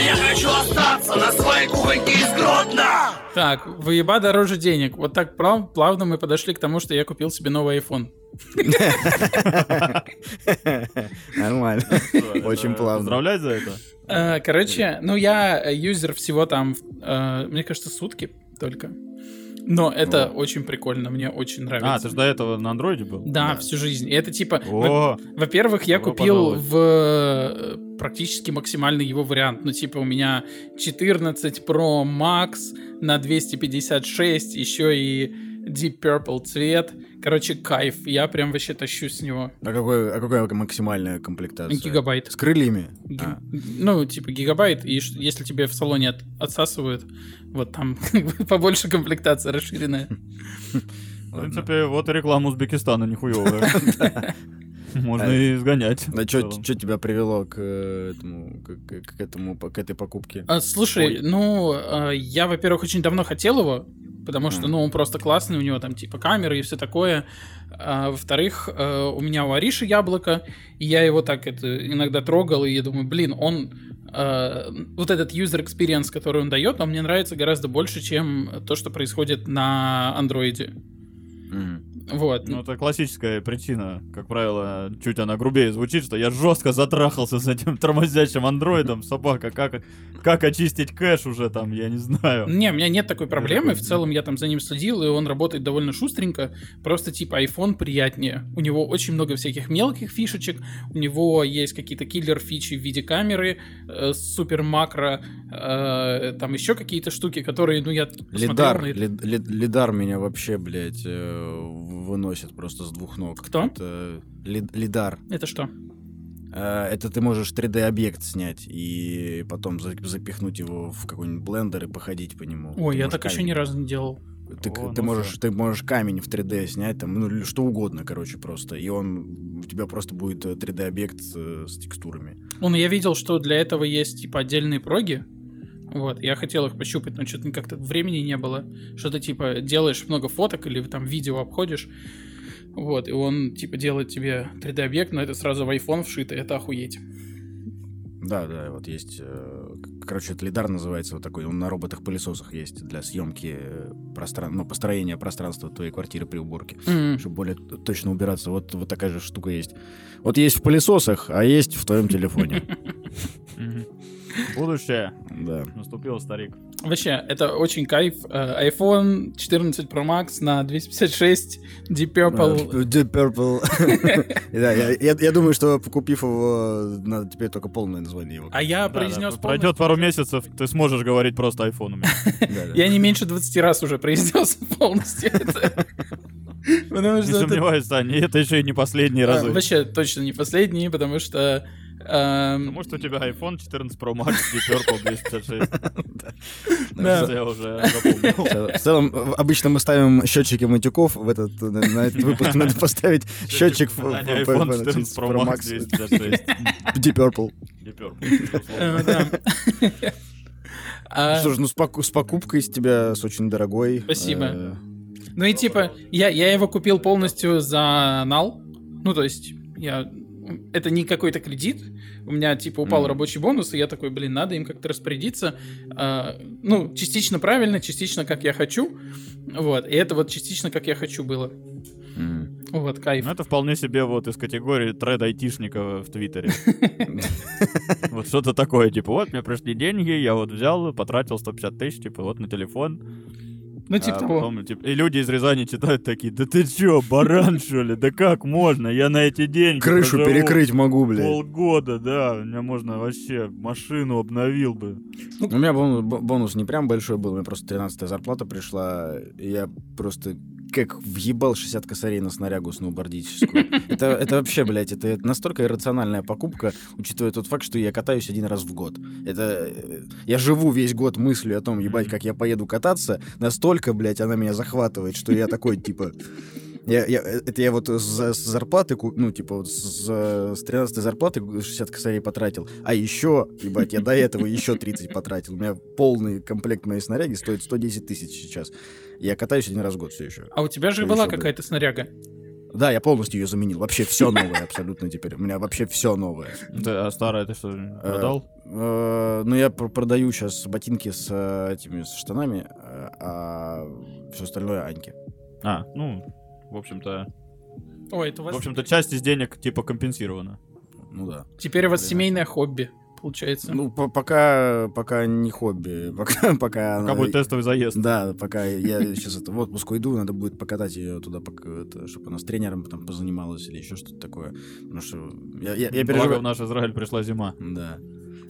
я хочу остаться на своей кухоньке из Гродно! Так, выеба дороже денег. Вот так плав- плавно мы подошли к тому, что я купил себе новый iPhone. Нормально. Очень плавно. Поздравлять за это. Э, Короче, ну я юзер всего там, э, мне кажется, сутки только. Но это очень прикольно, мне очень нравится. А, ты же до этого на андроиде был? Да, всю жизнь. И это типа... во- О, Во-первых, я купил в э, практически максимальный его вариант. Ну, типа, у меня 14 Pro Max на 256, еще и Deep Purple цвет. Короче, кайф. Я прям вообще тащу с него. А какой, а какая максимальная комплектация? Гигабайт. С крыльями? Ги- А. Ну, типа гигабайт, и ш- если тебе в салоне от- отсасывают, вот там побольше комплектация расширенная. в принципе, вот и реклама Узбекистана нихуевая. Можно и сгонять. А что тебя привело к э, этому, к, к- к этому, к этой покупке? А, слушай, Ой. ну, а, я, во-первых, очень давно хотел его, потому что, ну, он просто классный, у него там, типа, камеры и все такое. А, во-вторых, э, у меня у Ариши яблоко, и я его так это иногда трогал, и я думаю, блин, он... э, вот этот user experience, который он дает, он мне нравится гораздо больше, чем то, что происходит на андроиде. Вот. Ну, это классическая причина, как правило, чуть она грубее звучит, что я жестко затрахался с этим тормозящим андроидом, собака, как, как очистить кэш уже там, я не знаю. Не, у меня нет такой проблемы. В целом я там за ним следил, и он работает довольно шустренько. Просто типа iPhone приятнее. У него очень много всяких мелких фишечек. У него есть какие-то киллер-фичи в виде камеры, э, супер макро, э, там еще какие-то штуки, которые, ну, я посмотрел Лидар, на лид- лид- лидар меня вообще, блядь, э, выносит просто с двух ног. Кто? Это лид- лидар. Это что? Э, Это ты можешь 3D-объект снять и потом за- запихнуть его в какой-нибудь блендер и походить по нему. Ой, Ты я так еще камень- ни разу не делал. Ты, О, ты ну можешь, ты можешь камень в 3D снять, там, ну, что угодно, короче, просто. И он у тебя просто будет э, 3D-объект э, с текстурами. Ну, я видел, что для этого есть, типа, отдельные проги. Вот, я хотел их пощупать, но что-то как-то времени не было. Что ты, типа, делаешь много фоток или там видео обходишь. Вот, и он, типа, делает тебе 3D-объект, но это сразу в iPhone вшито, это охуеть. Да, да, вот есть, э, короче, это лидар называется вот такой, он на роботах-пылесосах есть для съемки пространства, ну, построения пространства твоей квартиры при уборке, М. чтобы более точно убираться. Вот, вот такая же штука есть. Вот есть в пылесосах, а есть в твоем телефоне. Мгм. Будущее. Да. Наступил старик. Вообще, это очень кайф. Э, iPhone 14 Pro Max на 256 Deep Purple. Deep Purple. Да, я- я я думаю, что купив его, надо теперь только полное название его. А я Да, да, произнес Пройдет пару месяцев, ты сможешь говорить просто да. Я не меньше 20 раз уже произнес полностью это. Потому Не это сомневаюсь, Таня, и это еще и не последние А, разы. Вообще точно не последний, потому что... эм, Потому что у тебя iPhone 14 Pro Max Deep Purple 256. Да. Это я уже запомнил. В целом, обычно мы ставим счетчики матюков. В этот, на, этот выпуск надо поставить счетчик в- iPhone в- 14 Pro Max 256. Deep Purple. Deep Purple. э, да. А, Что ж, ну с покупкой с тебя, с очень дорогой. Спасибо. Э, Ну и типа, я, я его купил полностью за нал. Ну, то есть, я... Это не какой-то кредит. У меня, типа, упал Мгм. рабочий бонус, и я такой, блин, надо им как-то распорядиться. А, ну, частично правильно, частично как я хочу. Вот. И это вот частично как я хочу было. м. Вот, кайф. Ну, это вполне себе вот из категории тред айтишника в Твиттере. Вот что-то такое, типа, вот, мне пришли деньги, я вот взял, потратил 150 тысяч, типа, вот на телефон. Ну, типа А того. потом, типа, и люди из Рязани читают такие, да ты чё, баран, что ли? Да как можно? Я на эти деньги Крышу перекрыть могу, блядь. Полгода, да, у меня можно вообще машину обновил бы. У меня бон- бо- бонус не прям большой был, у меня просто 13 зарплата пришла, и я просто как въебал 60 косарей на снарягу сноубордическую. Это, это вообще, блядь, это настолько иррациональная покупка, учитывая тот факт, что я катаюсь один раз в год. Это... э, Я живу весь год мыслью о том, ебать, как я поеду кататься, настолько, блядь, она меня захватывает, что я такой, типа... Я, я- э, это я вот с, с зарплаты, ну, типа, вот с, с 13 зарплаты 60 косарей потратил. А еще, ебать, я до этого еще 30 потратил. У меня полный комплект моей снаряги стоит 110 тысяч сейчас. Я катаюсь один раз в год все еще. А у тебя же Что была какая-то снаряга. Да, я полностью ее заменил. Вообще все новое абсолютно теперь. У меня вообще все новое. Да, а старое ты что, продал? Э, Ну, я пр- продаю сейчас ботинки с э, этими с штанами, э, а все остальное Аньке. А, ну, в общем-то, Ой, это у вас... в общем-то, часть из денег типа компенсирована. Ну да. Теперь у вас семейное хобби, получается. Ну, по- пока, пока не хобби. Пока, пока, Пока она- будет тестовый заезд. Да, пока я сейчас это, в отпуск уйду, надо будет покатать ее туда, чтобы она с тренером там позанималась или еще что-то такое. Потому что я, я, я Благо переживаю... в наш Израиль пришла зима. Да.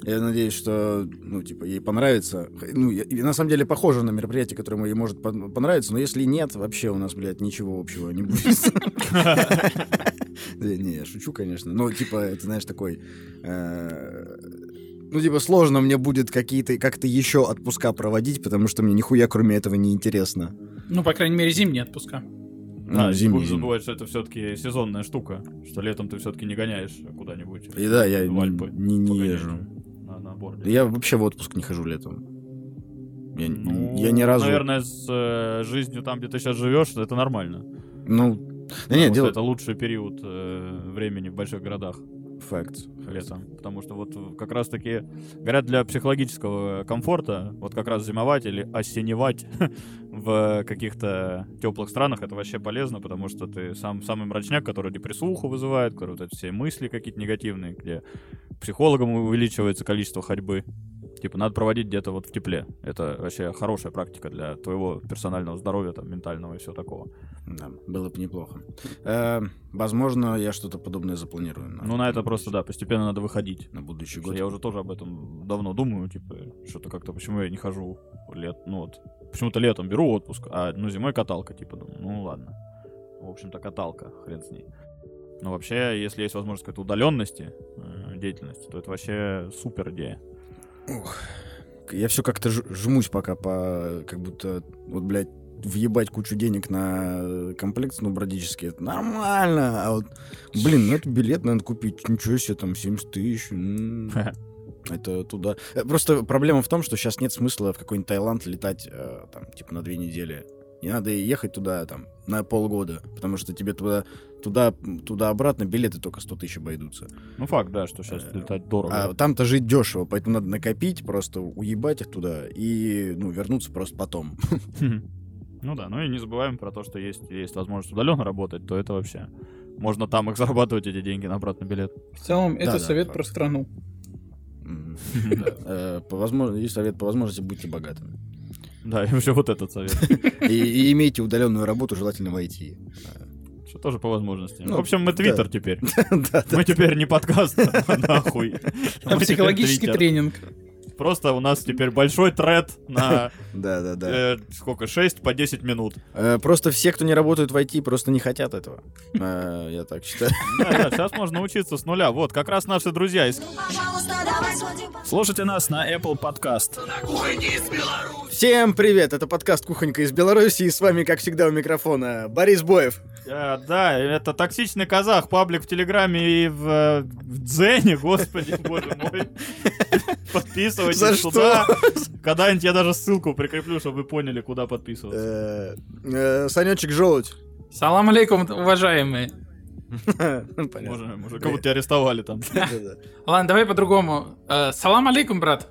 Я надеюсь, что, ну, типа, ей понравится. Ну, я- и на самом деле похоже на мероприятие, которое ей может пон- понравиться, но если нет, вообще у нас, блядь, ничего общего не будет. Не, я шучу, конечно. Но, типа, это, знаешь, такой... Ну, типа, сложно мне будет какие-то, как-то еще отпуска проводить, потому что мне нихуя кроме этого не интересно. Ну, по крайней мере, зимние отпуска. Да, Ну, не зимний, будем зимний. забывать, что это все-таки сезонная штука, что летом ты все-таки не гоняешь куда-нибудь. И да, я в не, Альпы не- не езжу. На, на борде. Я вообще в отпуск не хожу летом. Я, Ну, я ни разу... Наверное, с э, жизнью там, где ты сейчас живешь, это нормально. Ну, да нет, дело... Это лучший период э, времени в больших городах Факт. летом. Потому что вот как раз-таки, говорят, для психологического комфорта, вот как раз зимовать или осеневать в каких-то теплых странах, это вообще полезно, потому что ты сам самый мрачняк, который депрессуху вызывает, который вот эти все мысли какие-то негативные, где психологам увеличивается количество ходьбы. Типа, надо проводить где-то вот в тепле. Это вообще хорошая практика для твоего персонального здоровья, там, ментального и все такого. Да, было бы неплохо. Э, возможно, я что-то подобное запланирую. Ну, на это просто, да, постепенно надо выходить. На будущий год. Я уже тоже об этом давно думаю, типа, что-то как-то, почему я не хожу лет, ну вот, почему-то летом беру отпуск, а, ну, зимой каталка, типа, думаю, ну, ладно. В общем-то, каталка, хрен с ней. Но вообще, если есть возможность какой-то удаленности э, деятельности, то это вообще супер идея. Я все как-то жмусь пока по... Как будто, вот, блядь, въебать кучу денег на комплект сноубордический, это нормально. А вот, блин, ну это билет надо купить. Ничего себе, там 70 тысяч. Это туда. Э, Просто проблема в том, что сейчас нет смысла в какой-нибудь Таиланд летать, э, там, типа, на две недели. Не надо ехать туда, там, на полгода, потому что тебе туда, туда, туда обратно билеты только 100 тысяч обойдутся. Ну, факт, да, что сейчас Э, летать дорого. А там-то жить дешево, поэтому надо накопить, просто уебать их туда и, ну, вернуться просто потом. Ну да, ну и не забываем про то, что есть, есть возможность удаленно работать, то это вообще... Можно там их зарабатывать, эти деньги на обратный билет. В целом, это да, совет факт. про страну. Да. Э, По возможности, есть совет по возможности будьте богатыми. Да, и вообще вот этот совет. И, и имейте удаленную работу, желательно в IT. Что тоже по возможности. Ну, в общем, мы да. твиттер теперь. Да, да. Мы теперь не подкаст, а нахуй. А теперь психологический тренинг. Просто у нас теперь большой тред на Да, да, да. э, сколько, 6 по 10 минут. Э, Просто все, кто не работают в IT, просто не хотят этого. Э, Я так считаю. Да, да, сейчас можно учиться с нуля. Вот, как раз наши друзья. из- Слушайте нас на Apple Podcast. На кухне из Беларуси. Всем привет! Это подкаст «Кухонька из Беларуси» и с вами, как всегда, у микрофона Борис Боев. Э, Да, это токсичный казах, паблик в Телеграме и в, в Дзене, господи, боже мой. Подписывайтесь За туда. Когда-нибудь я даже ссылку прикреплю, чтобы вы поняли, куда подписываться. Э, э, Санечек Желудь. Салам алейкум, уважаемые. Понятно. Мужик, как будто тебя арестовали там. Ладно, давай по-другому. Салам алейкум, брат.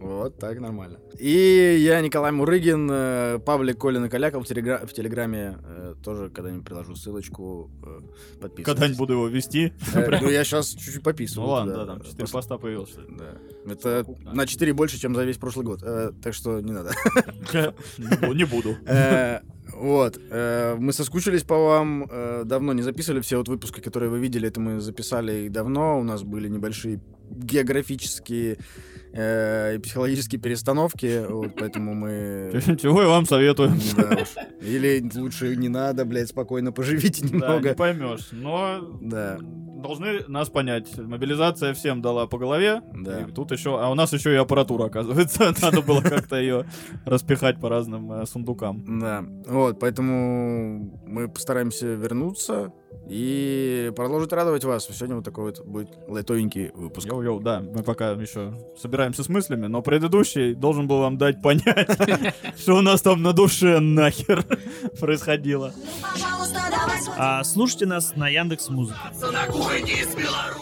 Вот так нормально. И я Николай Мурыгин, э, паблик Колина Каляков в, телегра- в Телеграме. э, Тоже когда-нибудь приложу ссылочку. э, Подписывайтесь. Когда-нибудь буду его вести. Э, Ну, я сейчас чуть-чуть пописываю. Ну ладно, да, там 4 Пос- поста появилось. Да. Это на 4 больше, чем за весь прошлый год. Э, Так что не надо. Не бу- Не буду. Вот. э, Мы соскучились по вам. э, Давно не записывали все вот выпуски, которые вы видели. Это мы записали и давно. У нас были небольшие географические и психологические перестановки. Вот, поэтому мы... Чего я вам советую. Да. Или лучше не надо, блядь, спокойно поживите Да, не немного. поймешь. Но Да. должны нас понять. Мобилизация всем дала по голове. Да. И тут еще, а у нас еще и аппаратура, оказывается. Надо было как-то ее распихать по разным э, сундукам. Да. Вот, поэтому мы постараемся вернуться и продолжить радовать вас. Сегодня вот такой вот будет лайтовенький выпуск. Йоу-йоу, да, мы пока еще собираемся с мыслями, но предыдущий должен был вам дать понять, что у нас там на душе нахер происходило. А, слушайте нас на Яндекс Музыке.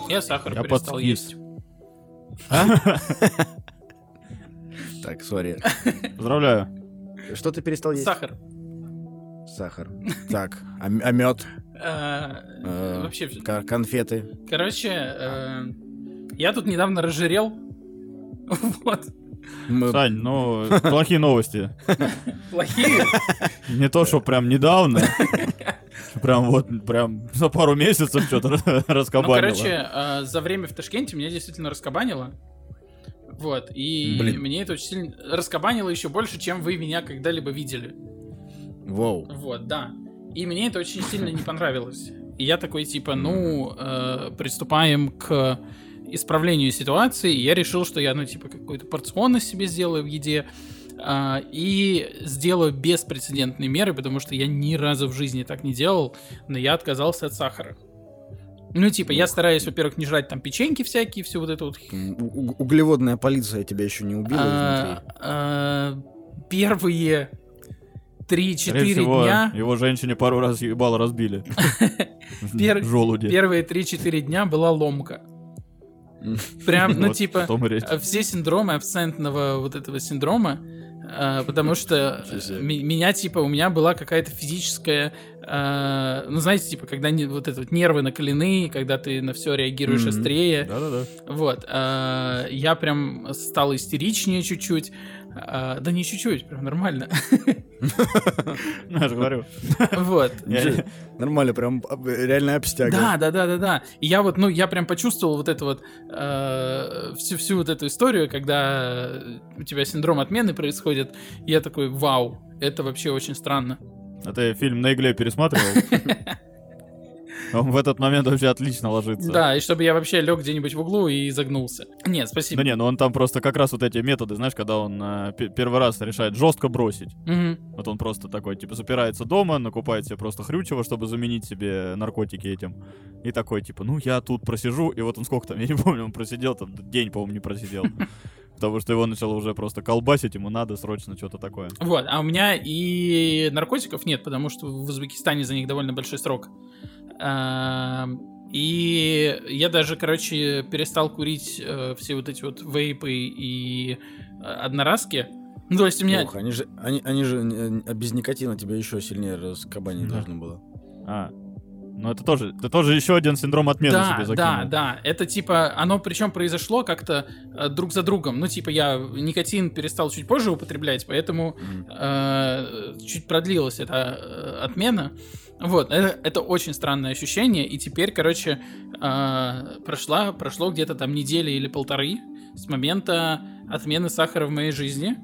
Я сахар Я перестал есть. Так, сори. Поздравляю. Что ты перестал есть? Сахар. Сахар. Так, а, мед? Э, Э, Вообще, конфеты? короче, э, я тут недавно разжирел. Вот. Мы- Сань, ну, плохие новости. Плохие. Не то, что прям недавно. Прям вот, прям за пару месяцев что-то Ну, раскабанило. короче, э, за время в Ташкенте меня действительно раскабанило. Вот, и Блин. мне это очень сильно раскабанило еще больше, чем вы меня когда-либо видели. Воу. Вот, да. И мне это очень сильно не понравилось. И я такой, типа, ну, э, приступаем к исправлению ситуации. И я решил, что я, ну, типа, какую-то порционность себе сделаю в еде. а, и сделаю беспрецедентные меры, потому что я ни разу в жизни так не делал, но я отказался от сахара. Ну, типа, я стараюсь, во-первых, не жрать там печеньки всякие, все вот это вот у- Углеводная полиция тебя еще не убила а, а, первые 3-4 Скорее всего, дня, его женщине пару раз ебало разбили. Желуди. первые 3-4 дня была ломка. Прям, ну, типа, э, все синдромы абсентного вот этого синдрома, э, потому что э, меня, типа, у меня была какая-то физическая, ну, знаете, типа, когда вот это вот нервы накалены, когда ты на все реагируешь острее, Да-да-да. вот, я прям стал истеричнее чуть-чуть, э, да не чуть-чуть, прям нормально, Я же говорю. вот. Нормально, прям реально обстяга. Да, да, да, да, да. И я вот, ну, я прям почувствовал вот это вот э, всю, всю вот эту историю, когда у тебя синдром отмены происходит. Я такой, вау, это вообще очень странно. А ты фильм на игле пересматривал? Он в этот момент вообще отлично ложится. Да, и чтобы я вообще лег где-нибудь в углу и загнулся. Нет, спасибо. Да не, ну он там просто как раз вот эти методы, знаешь, когда он э, пе- первый раз решает жестко бросить. Мгм. Вот он просто такой, типа, запирается дома, накупает себе просто хрючево, чтобы заменить себе наркотики этим. И такой, типа, ну я тут просижу, и вот он сколько там, я не помню, он просидел там, день, по-моему, не просидел. Потому что его начало уже просто колбасить, ему надо срочно что-то такое. Вот, а у меня и наркотиков нет, потому что в Узбекистане за них довольно большой срок. И я даже, короче, перестал курить э, все вот эти вот вейпы и э, одноразки. Ну, то есть у меня... Ох, они же, они, они же э, а без никотина тебя еще сильнее раскабанить Да. должно было. А, ну это тоже, это тоже еще один синдром отмены Да, себе закинул. да, да. Это типа, оно причем произошло как-то э, друг за другом. Ну, типа, я никотин перестал чуть позже употреблять, поэтому э, чуть продлилась эта э, отмена. Вот, это, это очень странное ощущение. И теперь, короче, э, прошла, прошло где-то там недели или полторы с момента отмены сахара в моей жизни.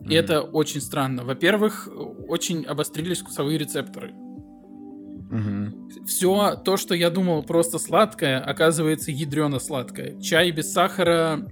И Мгм. это очень странно. Во-первых, очень обострились вкусовые рецепторы. Мгм. Все то, что я думал просто сладкое, оказывается ядрено сладкое. Чай без сахара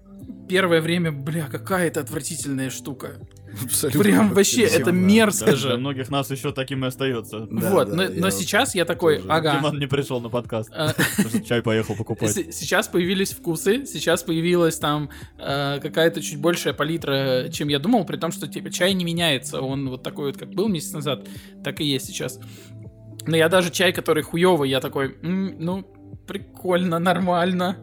первое время, бля, какая это отвратительная штука. Абсолютно. Прям вообще, Всем, это да. мерзко Для же. многих нас еще таким и остается. Да, вот, да, но, но сейчас я такой, тоже. ага. Диман не пришел на подкаст. потому что Чай поехал покупать. Сейчас появились вкусы, сейчас появилась там э, какая-то чуть большая палитра, чем я думал, при том, что типа чай не меняется, он вот такой вот, как был месяц назад, так и есть сейчас. Но я даже чай, который хуёвый, я такой, «М, ну, прикольно, нормально.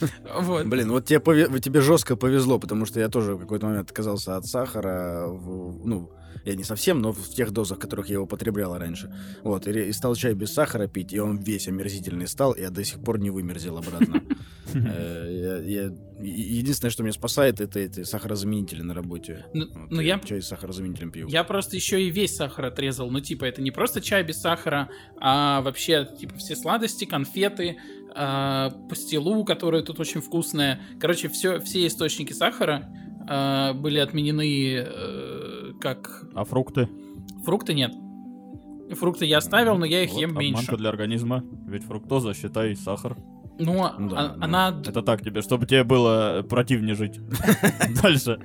Вот. Блин, вот тебе, пове- тебе жестко повезло, потому что я тоже в какой-то момент отказался от сахара. в- ну, я не совсем, но в тех дозах, которых я его потреблял раньше. Вот, и, стал чай без сахара пить, и он весь омерзительный стал, и я до сих пор не вымерзел обратно. Э, Единственное, что меня спасает, это эти сахарозаменители на работе. Ну, ну, я чай с сахарозаменителем пью. Я просто еще и весь сахар отрезал. Ну, типа, это не просто чай без сахара, а вообще, типа, все сладости, конфеты, а, пастилу, которая тут очень вкусная. Короче, все, все источники сахара а, были отменены э, как... А фрукты? Фрукты нет. Фрукты я оставил, но я их Вот, ем обманка меньше. для организма. Ведь фруктоза, считай, сахар. Ну, Да, а- да. она... Это так тебе, чтобы тебе было противнее жить. Дальше.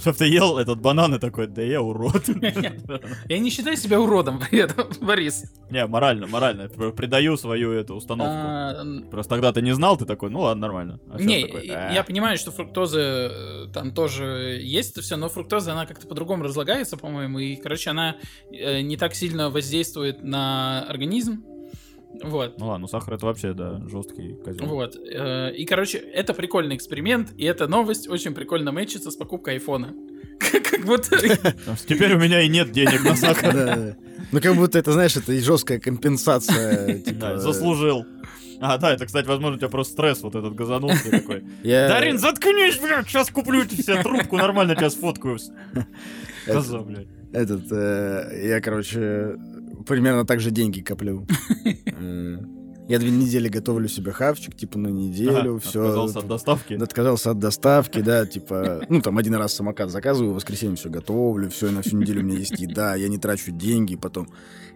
Чтоб ты ел этот банан и такой, да я урод. Я не считаю себя уродом при этом, Борис. Не, морально, морально. П- Придаю свою эту установку. А, Просто тогда ты не знал, ты такой, ну ладно, нормально. А Не, я «Э». я понимаю, что фруктоза э, там тоже есть это все, но фруктоза она как-то по-другому разлагается, по-моему, и, короче, она э, не так сильно воздействует на организм. Вот. Ну ладно, ну сахар это вообще, да, жесткий козел. Вот. э, И, короче, это прикольный эксперимент, и эта новость очень прикольно мэчится с покупкой айфона. Как будто... Теперь у меня и нет денег на сахар. Да. Ну, как будто это, знаешь, это и жесткая компенсация. типа, Да, Заслужил. А, да, это, кстати, возможно, у тебя просто стресс вот этот газанул, ты такой. Я... Дарин, заткнись, блядь, сейчас куплю тебе трубку, нормально тебя сфоткаю. Коза, блядь. Этот, э, я, короче, примерно так же деньги коплю. Э, Я две недели готовлю себе хавчик, типа на неделю, Ага, все. Отказался от доставки. Отказался от доставки, да, типа, ну, там один раз самокат заказываю, в воскресенье все готовлю, все, на всю неделю у меня есть еда, я не трачу деньги, потом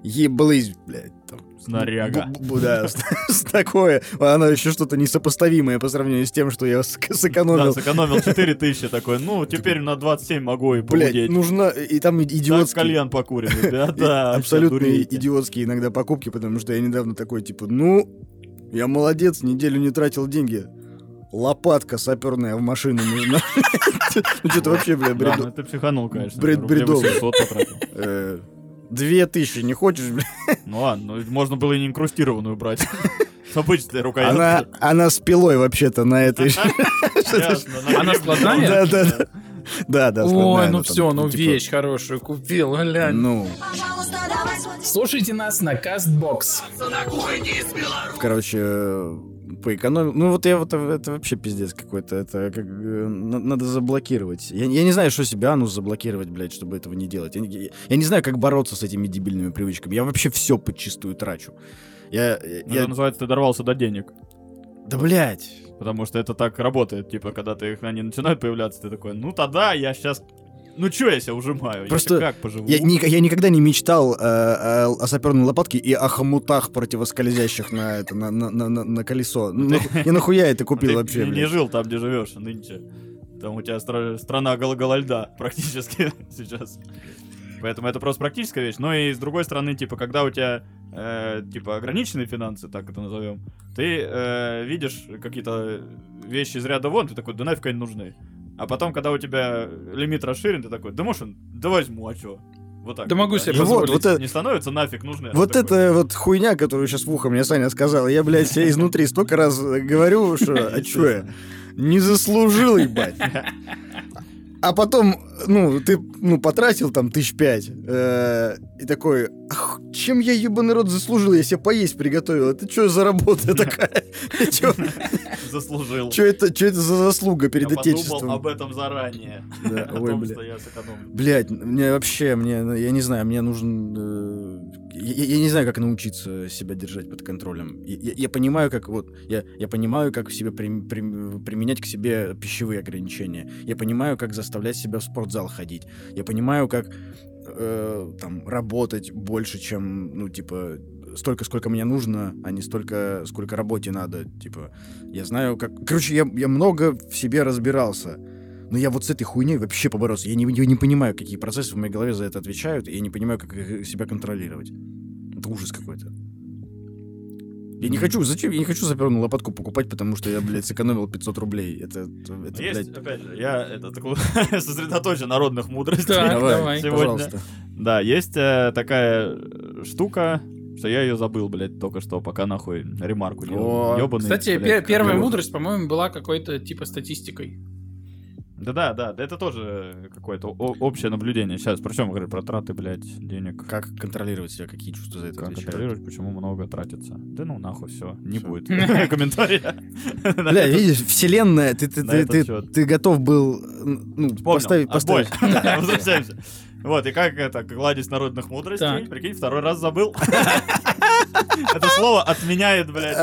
еблысь, блядь, там. Снаряга. Да, такое, оно еще что-то несопоставимое по сравнению с тем, что я ск- Да, сэкономил. сэкономил 4000 такой, ну, теперь на 27 могу и похудеть. нужно, и там Так идиотский, кальян покурим, ребята. абсолютно идиотские иногда покупки, потому что я недавно такой, типа, ну, я молодец, неделю не тратил деньги. Лопатка саперная в машину нужна. Ну, что-то вообще, бля, Да, бреду. ну ты психанул, конечно. Бред- бредово. 800 потратил. Две тысячи не хочешь, бля? Ну ладно, ну можно было и не инкрустированную брать. С обычной Она, рукояткой. она с пилой вообще-то на этой... Она складная? Да, да, да. Да, да, Ой, ну все, ну типа, вещь хорошую купил, глянь. Ну, Слушайте нас на Беларуси. короче, поэкономил. Ну, вот я вот это вообще пиздец какой-то. Это как э, на- надо заблокировать. Я, я не знаю, что себе анус заблокировать, блядь, чтобы этого не делать. Я, не- я не знаю, как бороться с этими дебильными привычками. Я вообще все подчистую трачу. Я, Ну, я- Это называется, ты дорвался до денег. да, блядь. Потому что это так работает. Типа, когда ты их они начинают появляться, ты такой, ну тогда я сейчас. Ну чё я себя ужимаю? Просто Я как поживу? Я, ни- я никогда не мечтал э, о, о саперной лопатке и о хомутах противоскользящих на это на, на, на, на- колесо. Ну, я нахуя это купил ты вообще, не блядь? жил там, где живешь нынче. Там у тебя стра- страна гол льда практически сейчас. Поэтому это просто практическая вещь. Но и с другой стороны, типа, когда у тебя э, типа ограниченные финансы, так это назовем, ты э, видишь какие-то вещи из ряда вон, ты такой, да нафиг они нужны. А потом, когда у тебя лимит расширен, ты такой, да может, он- да возьму, а чё? Вот так. Да могу себе Ну вот, позволить. вот это- Не становится нафиг нужны. а Вот это вот хуйня, которую сейчас в ухо мне Саня сказал. Я, блядь, себе изнутри столько раз говорю, что а чё я? Не заслужил, ебать. А потом, ну, ты, ну, потратил там тысяч пять. э, и такой, «Ах, чем я, ебаный рот, заслужил? Я себе поесть приготовил. Это что за работа такая? Заслужил. чё это, чё это за заслуга перед я отечеством? об этом заранее. Да, О ой, том, бля. что. Блять, мне вообще, мне, я не знаю, мне нужен... я, я не знаю, как научиться себя держать под контролем. Я, я- я понимаю, как вот... Я, я понимаю, как себе прим- прим- применять к себе пищевые ограничения. Я понимаю, как заставлять себя в спортзал ходить. Я понимаю, как э, там работать больше, чем, ну, типа, столько, сколько мне нужно, а не столько, сколько работе надо. Типа, я знаю, как... Короче, я, я много в себе разбирался. Но я вот с этой хуйней вообще поборолся. Я не, я не понимаю, какие процессы в моей голове за это отвечают, и я не понимаю, как их- себя контролировать. Это ужас какой-то. Я не хочу, зачем? Я не хочу заперную лопатку покупать, потому что я, блядь, сэкономил 500 рублей. Это, это, Есть, блядь, опять же, я это, такой сосредоточен народных мудростей. Так, давай, давай. Сегодня- пожалуйста. Да, есть э, такая э, штука, что я ее забыл, блядь, только что, пока нахуй ремарку делал. Ёбаный, Кстати, блядь, пе- первая мудрость, по-моему, была какой-то типа статистикой. Да-да, да, да, это тоже какое-то общее наблюдение. Сейчас, про чем говорю? Про траты, блядь, денег. Как контролировать себя, какие чувства за это Как отвечают? контролировать, почему много тратится? Да ну нахуй, все, не будет комментария. Бля, видишь, вселенная, ты, ты, ты, ты, ты готов был ну, поставить, Отбой. поставить. Возвращаемся. Вот, и как это, кладезь народных мудростей, Так. прикинь, второй раз забыл. Это слово отменяет, блядь.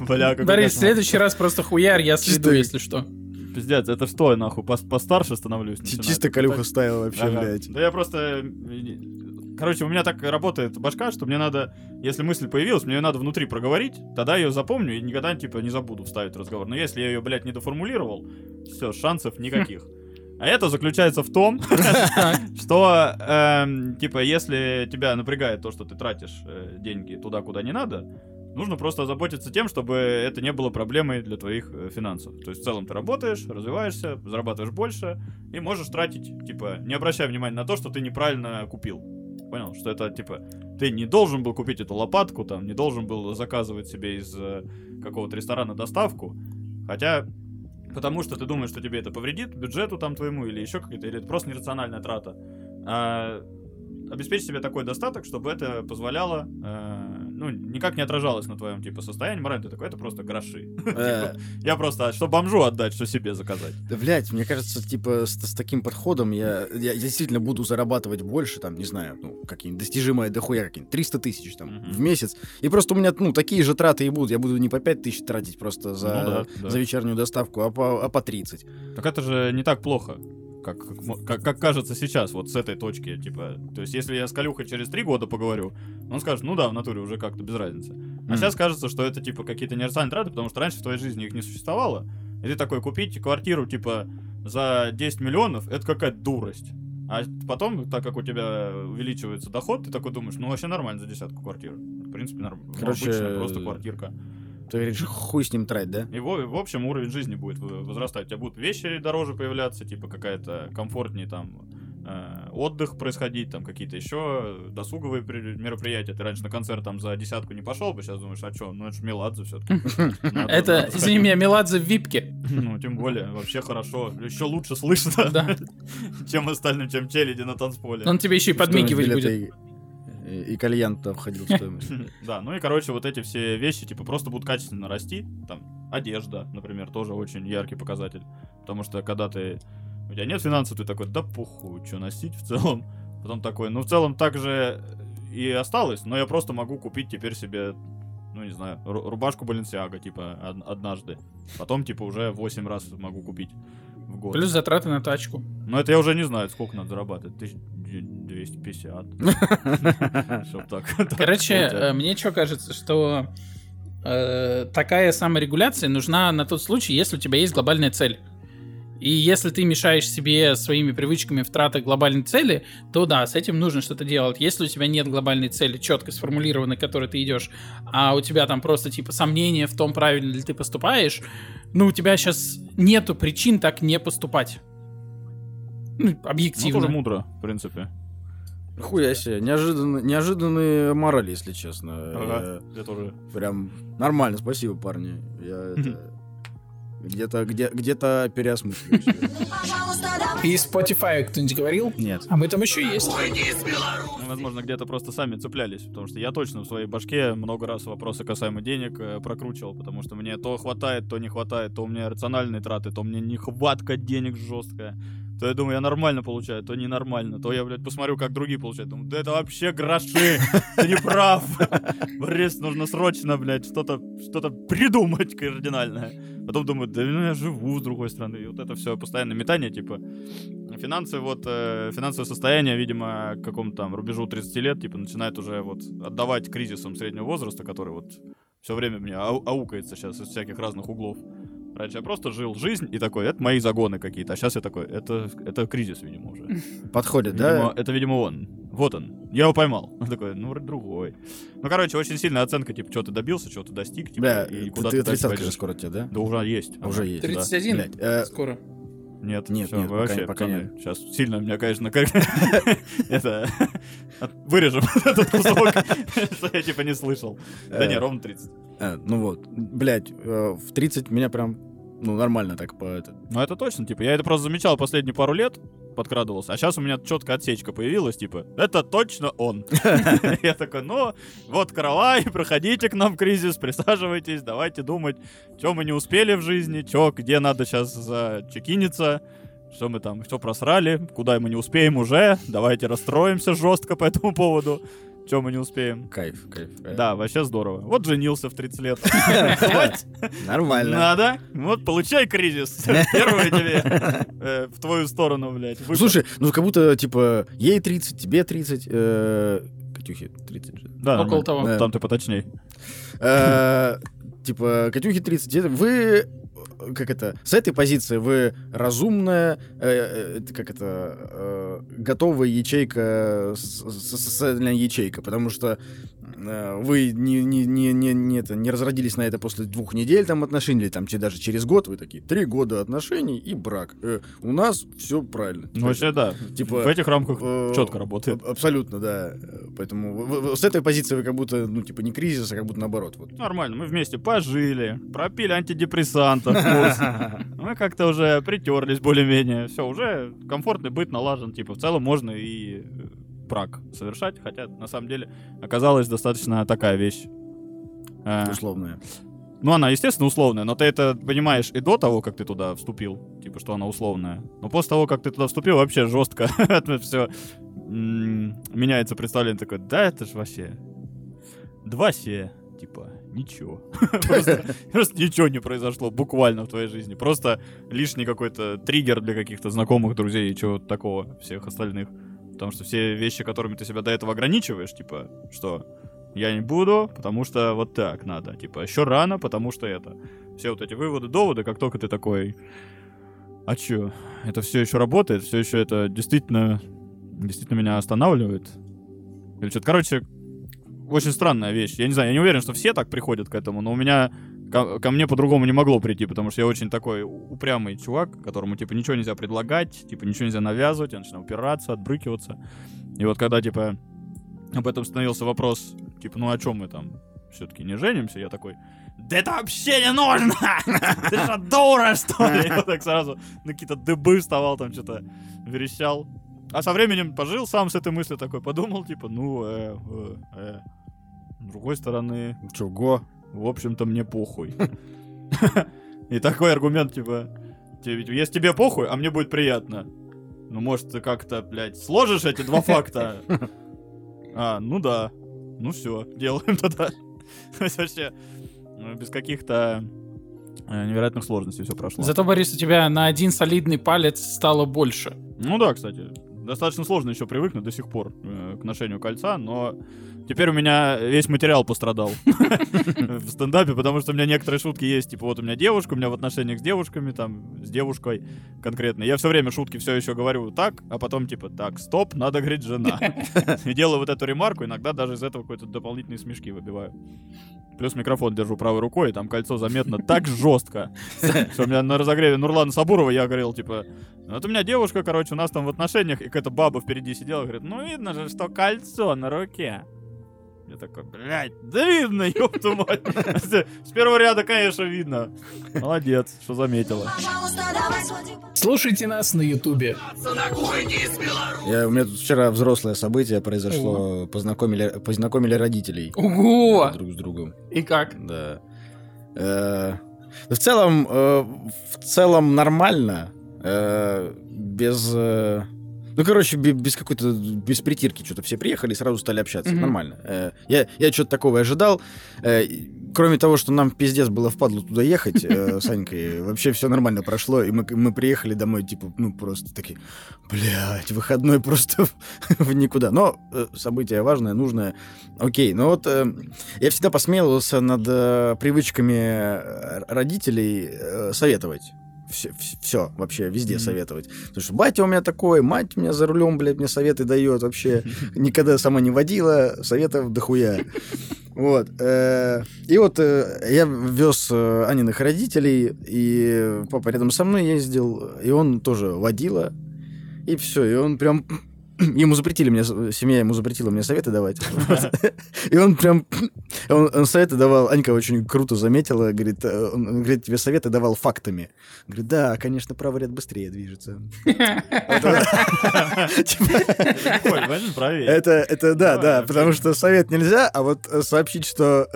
Бля, Борис, в следующий раз просто хуяр, я следу, Чисто- если что. Пиздец, это что, я нахуй, пос- постарше становлюсь? Чисто Калюха ставил вообще, Ага. блядь. Да я просто... э, Короче, у меня так работает башка, что мне надо, если мысль появилась, мне ее надо внутри проговорить, тогда я ее запомню и никогда, типа, не забуду вставить разговор. Но если я ее, блядь, не доформулировал, все, шансов никаких. А это заключается в том, Так. что, эм, типа, если тебя напрягает то, что ты тратишь э, деньги туда, куда не надо, нужно просто озаботиться тем, чтобы это не было проблемой для твоих э, финансов. То есть в целом ты работаешь, развиваешься, зарабатываешь больше и можешь тратить, типа, не обращая внимания на то, что ты неправильно купил. Понял, что это, типа, ты не должен был купить эту лопатку, там, не должен был заказывать себе из э, какого-то ресторана доставку, хотя потому что ты думаешь, что тебе это повредит бюджету там твоему или еще какая-то, или это просто нерациональная трата. А, обеспечь себе такой достаток, чтобы это позволяло, э, ну, никак не отражалось на твоем, типа, состоянии морально, ты такой, это просто гроши. Э, Я просто, что бомжу отдать, что себе заказать. Да, блядь, мне кажется, типа, с, таким подходом я, действительно буду зарабатывать больше, там, не знаю, ну, какие-нибудь достижимые дохуя, какие-нибудь 300 тысяч, там, в месяц. И просто у меня, ну, такие же траты и будут. Я буду не по 5 тысяч тратить просто за, Ну за вечернюю доставку, а по, а по 30. Так это же не так плохо, как, как, как- кажется сейчас, вот с этой точки, типа, то есть если я с Калюхой через три года поговорю, он скажет, ну да, в натуре уже как-то без разницы. А Мгм. сейчас кажется, что это, типа, какие-то нерациональные траты, потому что раньше в твоей жизни их не существовало, и ты такой, купить квартиру, типа, за 10 миллионов, это какая-то дурость. А потом, так как у тебя увеличивается доход, ты такой думаешь, ну вообще нормально за десятку квартиру. В принципе, нормально. Короче, Обычная просто квартирка. Ты говоришь, хуй с ним трать, да? И в, в общем уровень жизни будет возрастать. У тебя будут вещи дороже появляться, типа какая-то комфортнее там э, отдых происходить, там какие-то еще досуговые при- мероприятия. Ты раньше на концерт там за десятку не пошел бы, сейчас думаешь, а что, ну это же Меладзе все-таки. Это, извини меня, Меладзе в випке. Ну, тем более, вообще хорошо. Еще лучше слышно, чем остальным, чем челяди на танцполе. Он тебе еще и подмигивать будет. И, и кальян там входил в стоимость. Да, ну и, короче, вот эти все вещи, типа, просто будут качественно расти. Там, одежда, например, тоже очень яркий показатель. Потому что, когда ты... У тебя нет финансов, ты такой, да похуй, что носить в целом. Потом такой, ну, в целом так же и осталось, но я просто могу купить теперь себе ну не знаю, рубашку Баленсиага, типа, однажды. Потом, типа, уже 8 раз могу купить в год. Плюс затраты на тачку. ну это я уже не знаю, сколько надо зарабатывать. Тысяч... 250. Короче, э, мне что кажется, что э, такая саморегуляция нужна на тот случай, если у тебя есть глобальная цель. И если ты мешаешь себе своими привычками в тратах глобальной цели, то да, с этим нужно что-то делать. Если у тебя нет глобальной цели, четко сформулированной, к которой ты идешь, а у тебя там просто типа сомнения в том, правильно ли ты поступаешь, ну у тебя сейчас нету причин так не поступать. Ну, объективно. Ну, тоже мудро, в принципе. Хуя себе, неожиданно, неожиданные морали, если честно. Ага, я тоже. Я прям нормально, спасибо, парни. Я это, где-то где, где-то переосмысливаю. всё. И Spotify кто-нибудь говорил? Нет. Об этом еще есть. Ну, возможно, где-то просто сами цеплялись, потому что я точно в своей башке много раз вопросы касаемо денег э, прокручивал, потому что мне то хватает, то не хватает, то у меня рациональные траты, то мне нехватка денег жесткая. То я думаю, я нормально получаю, то ненормально. То я, блядь, посмотрю, как другие получают. Думаю, да это вообще гроши. Ты не прав. Борис, нужно срочно, блядь, что-то что придумать кардинальное. Потом думаю, да ну я живу с другой стороны. И вот это все постоянное метание, типа, финансы, вот, э, финансовое состояние, видимо, к какому-то там рубежу 30 лет, типа, начинает уже вот отдавать кризисам среднего возраста, который вот все время меня ау- аукается сейчас из всяких разных углов. Раньше я просто жил жизнь и такой, это мои загоны какие-то, а сейчас я такой, это, это кризис, видимо, уже. Подходит, Видимо, да? Это, видимо, он. Вот он. Я его поймал. Он такой, ну, вроде другой. Ну, короче, очень сильная оценка, типа, что ты добился, что ты достиг, типа, Бля, и ты, куда ты ты, дальше 30 же скоро тебе, да? Да уже есть. Уже Ага. есть. Да. 31 Блядь, э, скоро. Нет, Нет, всё, нет, пока- вообще, пока пацаны, нет. Сейчас сильно меня, конечно, как... Это... Вырежем этот кусок, что я, типа, не слышал. Да не, Э, ровно 30. э, ну вот, блядь, э, в 30 меня прям, ну, нормально так по это. Ну, это точно, типа, я это просто замечал последние пару лет, подкрадывался, а сейчас у меня четкая отсечка появилась, типа, это точно он. Я такой, ну, вот каравай, проходите к нам в кризис, присаживайтесь, давайте думать, что мы не успели в жизни, что, где надо сейчас зачекиниться, что мы там, что просрали, куда мы не успеем уже, давайте расстроимся жестко по этому поводу, что мы не успеем. Кайф, кайф. э. Да, вообще здорово. Вот женился в 30 лет. Нормально. надо. Вот, получай кризис. Первый тебе э, в твою сторону, блядь. Слушай, ну как будто, типа, ей 30, тебе 30, э, Катюхе 30 же. да, около нормально. того. Там ты поточней. Типа, Катюхе 30, где- вы как это, с этой позиции вы разумная, э, э, как это, э, готовая ячейка, социальная ячейка, потому что э, вы не, не, не, не, не, это, не разродились на это после двух недель там отношений, или там даже через год, вы такие, три года отношений и брак. Э, у нас все правильно. Ну, вообще, да. Типа, в этих рамках э, четко работает. аб- Абсолютно, да. Поэтому в- в- с этой позиции вы как будто, ну, типа, не кризис, а как будто наоборот. Вот. Нормально, мы вместе пожили, пропили антидепрессантов, мы как-то уже притерлись более-менее. Все, уже комфортный быт налажен. Типа, в целом можно и э, брак совершать, хотя на самом деле оказалась достаточно такая вещь. Э, Условная. Ну, она, естественно, условная, но ты это понимаешь и до того, как ты туда вступил, типа, что она условная. Но после того, как ты туда вступил, вообще жестко все меняется представление такое, да, это ж вообще два се, типа, ничего. Просто просто ничего не произошло буквально в твоей жизни. Просто лишний какой-то триггер для каких-то знакомых, друзей и чего-то такого всех остальных. Потому что все вещи, которыми ты себя до этого ограничиваешь, типа, что я не буду, потому что вот так надо. Типа, еще рано, потому что это. Все вот эти выводы, доводы, как только ты такой... А чё? Это все еще работает? Все еще это действительно... Действительно меня останавливает? Или что-то, короче, очень странная вещь. Я не знаю, я не уверен, что все так приходят к этому, но у меня ко, ко мне по-другому не могло прийти, потому что я очень такой упрямый чувак, которому, типа, ничего нельзя предлагать, типа, ничего нельзя навязывать, я начинаю упираться, отбрыкиваться. И вот когда, типа, об этом становился вопрос, типа, ну о чем мы там все-таки не женимся, я такой, да это вообще не нужно! Ты что, дура, что ли? Вот так сразу на какие-то дыбы вставал, там что-то верещал. А со временем пожил сам с этой мыслью такой, подумал, типа, ну, э, э, э. С другой стороны, Чего? В общем-то, мне похуй. И такой аргумент, типа, если тебе похуй, а мне будет приятно. Ну, может, ты как-то, блядь, сложишь эти два факта? А, ну да. Ну все, делаем тогда. То есть вообще, ну, без каких-то э, невероятных сложностей все прошло. Зато, Борис, у тебя на один солидный палец стало больше. Ну да, кстати. Достаточно сложно еще привыкнуть до сих пор э, к ношению кольца, но теперь у меня весь материал пострадал в стендапе, потому что у меня некоторые шутки есть, типа вот у меня девушка, у меня в отношениях с девушками, там, с девушкой конкретно. Я все время шутки все еще говорю так, а потом типа так, стоп, надо говорить жена. И делаю вот эту ремарку, иногда даже из этого какой-то дополнительные смешки выбиваю. Плюс микрофон держу правой рукой, и там кольцо заметно так жестко, что у меня на разогреве Нурлана Сабурова я говорил, типа, вот у меня девушка, короче, у нас там в отношениях, и какая-то баба впереди сидела, говорит, ну видно же, что кольцо на руке. Я такой, блядь, да видно, ёпту мать. С первого ряда, конечно, видно. Молодец, что заметила. Слушайте нас на Ютубе. Я, у меня тут вчера взрослое событие произошло. Познакомили, познакомили родителей Ого! друг с другом. И как? Да. Э, В целом, э, в целом нормально. э, Без... э, Ну, короче, бе- без какой-то, без притирки что-то все приехали и сразу стали общаться. Мгм. Нормально. Э, Я, я что-то такого ожидал. Э, Кроме того, что нам пиздец было впадло туда ехать э, с Анькой, вообще все нормально прошло. И мы, мы приехали домой, типа, ну, просто такие, блядь, выходной просто в, никуда. Но событие важное, нужное. Окей, но вот я всегда посмеивался над привычками родителей советовать. Все, вообще, везде Мгм. советовать. Потому что батя у меня такой, мать у меня за рулем, блядь, мне советы дает вообще. Никогда сама не водила, советов дохуя. Вот. э, И вот э, я вез э, Аниных родителей, и папа рядом со мной ездил, и он тоже водила. И все, и он прям... Ему запретили мне, семья ему запретила мне советы давать. И он прям... Он, советы давал, Анька очень круто заметила, говорит, э, он, говорит, тебе советы давал фактами. Говорит, да, конечно, правый ряд быстрее движется. Типа, это, это да, да, потому что совет нельзя, а вот э, сообщить, что...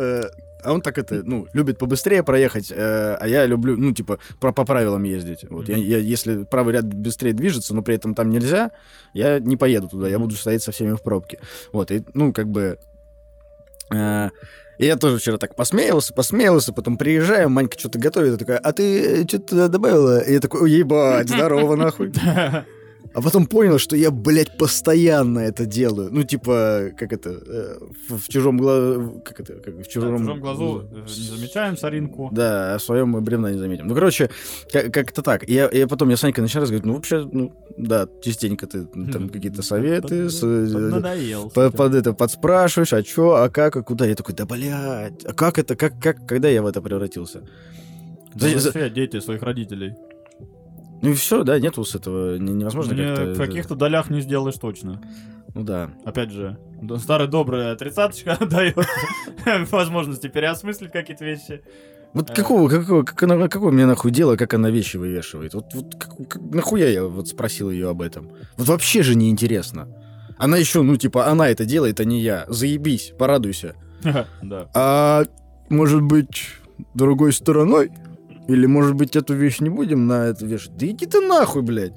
э, а он так это, ну, любит побыстрее проехать, э, а я люблю, ну, типа, про, по правилам ездить. Вот, я, я- если правый ряд быстрее движется, но при этом там нельзя, я не поеду туда, я буду стоять со всеми в пробке. Вот, и, ну, как бы... э, и я тоже вчера так посмеялся, посмеялся, потом приезжаю, Манька что-то готовит, такая, а ты что-то добавила? И я такой, ой, ебать, здорово, нахуй. А потом понял, что я, блядь, постоянно это делаю. Ну, типа, как это, э, в, в чужом глазу... Как это? Как, в Да, чужом... в чужом глазу э, не замечаем соринку. Да, а в своем мы бревна не заметим. Ну, короче, как- как-то так. И Я, я потом, я с Санькой начал разговаривать, ну, вообще, ну, да, частенько ты м, там какие-то советы, с- э, под это подспрашиваешь, а чё, а как, а куда? Я такой, да, блядь, а как это, как, как, когда я в это превратился? За- Вообще дети своих родителей. Ну и все, да, нету с этого, не- невозможно Не, как-то... в каких-то долях не сделаешь точно. Ну да. Опять же, д- старая добрая тридцаточка дает возможности переосмыслить какие-то вещи. Вот Э. какого, какого, как она, какое мне нахуй дело, как она вещи вывешивает? Вот, вот как- как- нахуя я вот спросил ее об этом? Вот вообще же неинтересно. Она еще, ну, типа, она это делает, а не я. Заебись, порадуйся. Да. А может быть, другой стороной? Или, может быть, эту вещь не будем на это вешать? Да иди ты нахуй, блядь.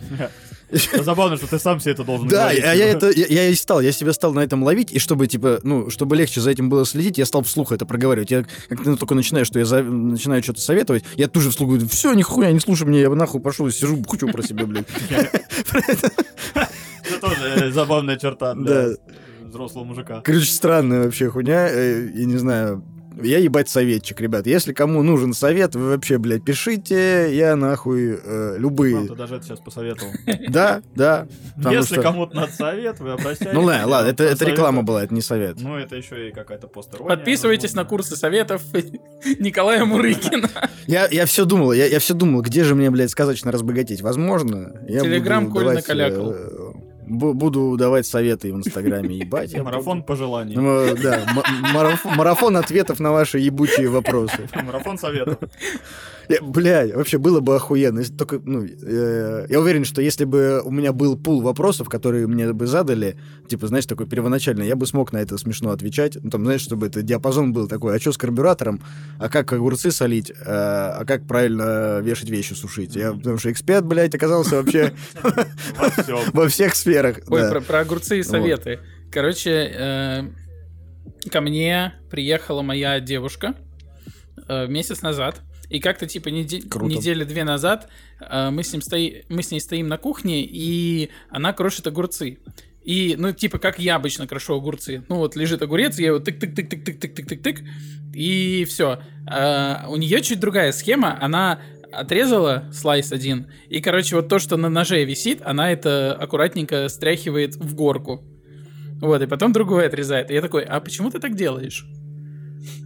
Забавно, что ты сам себе это должен Да, а я это, я, и стал, я себя стал на этом ловить, и чтобы, типа, ну, чтобы легче за этим было следить, я стал вслух это проговаривать. Я как ну, только начинаю, что я начинаю что-то советовать, я тут же вслух говорю, все, нихуя, не слушай меня, я нахуй пошел сижу, бухчу про себя, блядь. Это тоже э, забавная черта для взрослого мужика. Короче, странная вообще хуйня, э, я не знаю, я ебать советчик, ребят. Если кому нужен совет, вы вообще, блядь, пишите, я нахуй э, любые. Вам-то даже это сейчас посоветовал. Да, да. Если кому-то надо совет, вы обращаетесь. Ну ладно, ладно, это, это реклама была, это не совет. Ну, это еще и какая-то постерония. Подписывайтесь на курсы советов Николая Мурыкина. Я, я все думал, я, я все думал, где же мне, блядь, сказочно разбогатеть. Возможно, я Телеграм Коль накалякал. Э, бу- буду давать советы в Инстаграме, ебать. Марафон пожеланий. Ну, Да, марафон ответов на ваши ебучие вопросы. Марафон советов. Я- Блядь, вообще было бы охуенно. Если только, ну, э, я уверен, что если бы у меня был пул вопросов, которые мне бы задали, типа, знаешь, такой первоначальный, я бы смог на это смешно отвечать. Ну, там, знаешь, чтобы это диапазон был такой, а что с карбюратором, а как огурцы солить, э, а как правильно вешать вещи сушить. Я, потому что эксперт, блядь, оказался вообще Во всех сферах. Ой, про огурцы и советы. Короче, э, ко мне приехала моя девушка э, месяц назад. И как-то типа неде- недели две назад э, мы, с ним стои- мы с ней стоим на кухне, и она крошит огурцы. И, ну, типа, как я обычно крошу огурцы. Ну, вот лежит огурец, я его тык-тык-тык-тык-тык-тык-тык-тык, и все. у нее чуть другая схема, она отрезала слайс один, и, короче, вот то, что на ноже висит, она это аккуратненько стряхивает в горку. Вот, и потом другое отрезает. И я такой, а почему ты так делаешь?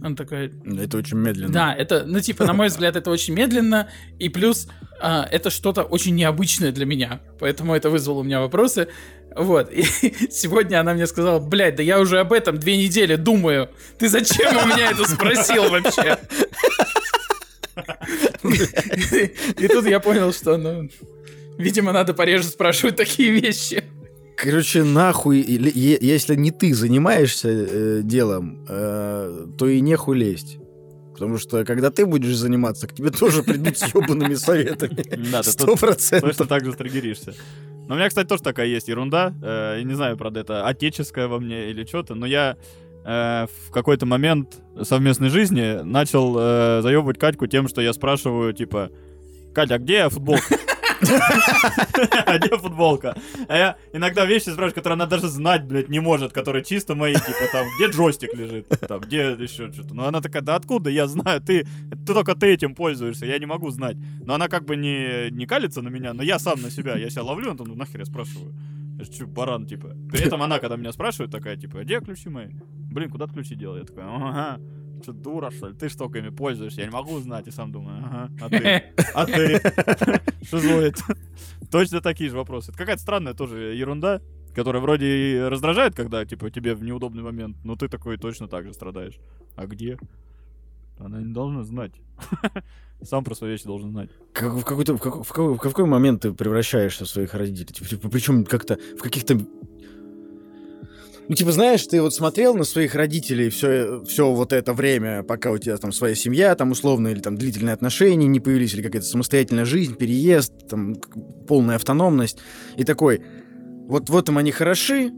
Он такой, Это очень медленно. да, это, ну, типа, на мой взгляд, это очень медленно, и плюс а, это что-то очень необычное для меня, поэтому это вызвало у меня вопросы. Вот, и сегодня она мне сказала, блядь, да я уже об этом две недели думаю, ты зачем у меня это спросил вообще? И тут я понял, что, ну, видимо, надо пореже спрашивать такие вещи. Короче, нахуй, если не ты занимаешься э, делом, э, то и нехуй лезть. Потому что, когда ты будешь заниматься, к тебе тоже придут с ебаными советами. Сто процентов. точно так же триггеришься. Но у меня, кстати, тоже такая есть ерунда. Э, Я не знаю, правда, это отеческое во мне или что-то, но я э, в какой-то момент совместной жизни начал э, заебывать Катьку тем, что я спрашиваю, типа, Катя, а где футболка? А где футболка? А я иногда вещи спрашиваю, которые она даже знать, блядь, не может, которые чисто мои, типа там, где джойстик лежит, там, где еще что-то. Но она такая, да откуда я знаю, ты, ты только ты этим пользуешься, я не могу знать. Но она как бы не, не калится на меня, но я сам на себя, я себя ловлю, ну нахер я спрашиваю. Я ж чё, баран, типа. При этом она, когда меня спрашивает, такая, типа, где ключи мои? Блин, куда ключи дел? Я такой, ага, что дура, что ли? Ты только ими пользуешься, я не могу знать. И сам думаю, ага, а ты? А ты? Шизоид. Точно такие же вопросы. Это какая-то странная тоже ерунда, которая вроде и раздражает, когда, типа, тебе в неудобный момент, но ты такой точно так же страдаешь. А где? Она не должна знать. Сам про свои вещи должен знать. Как- в, какой-то, в, какой, в какой- в какой момент ты превращаешься в своих родителей? Типа, типа, причем как-то в каких-то... Ну, типа, знаешь, ты вот смотрел на своих родителей все, все вот это время, пока у тебя там своя семья, там условно, или там длительные отношения не появились, или какая-то самостоятельная жизнь, переезд, там полная автономность. И такой, вот в этом они хороши,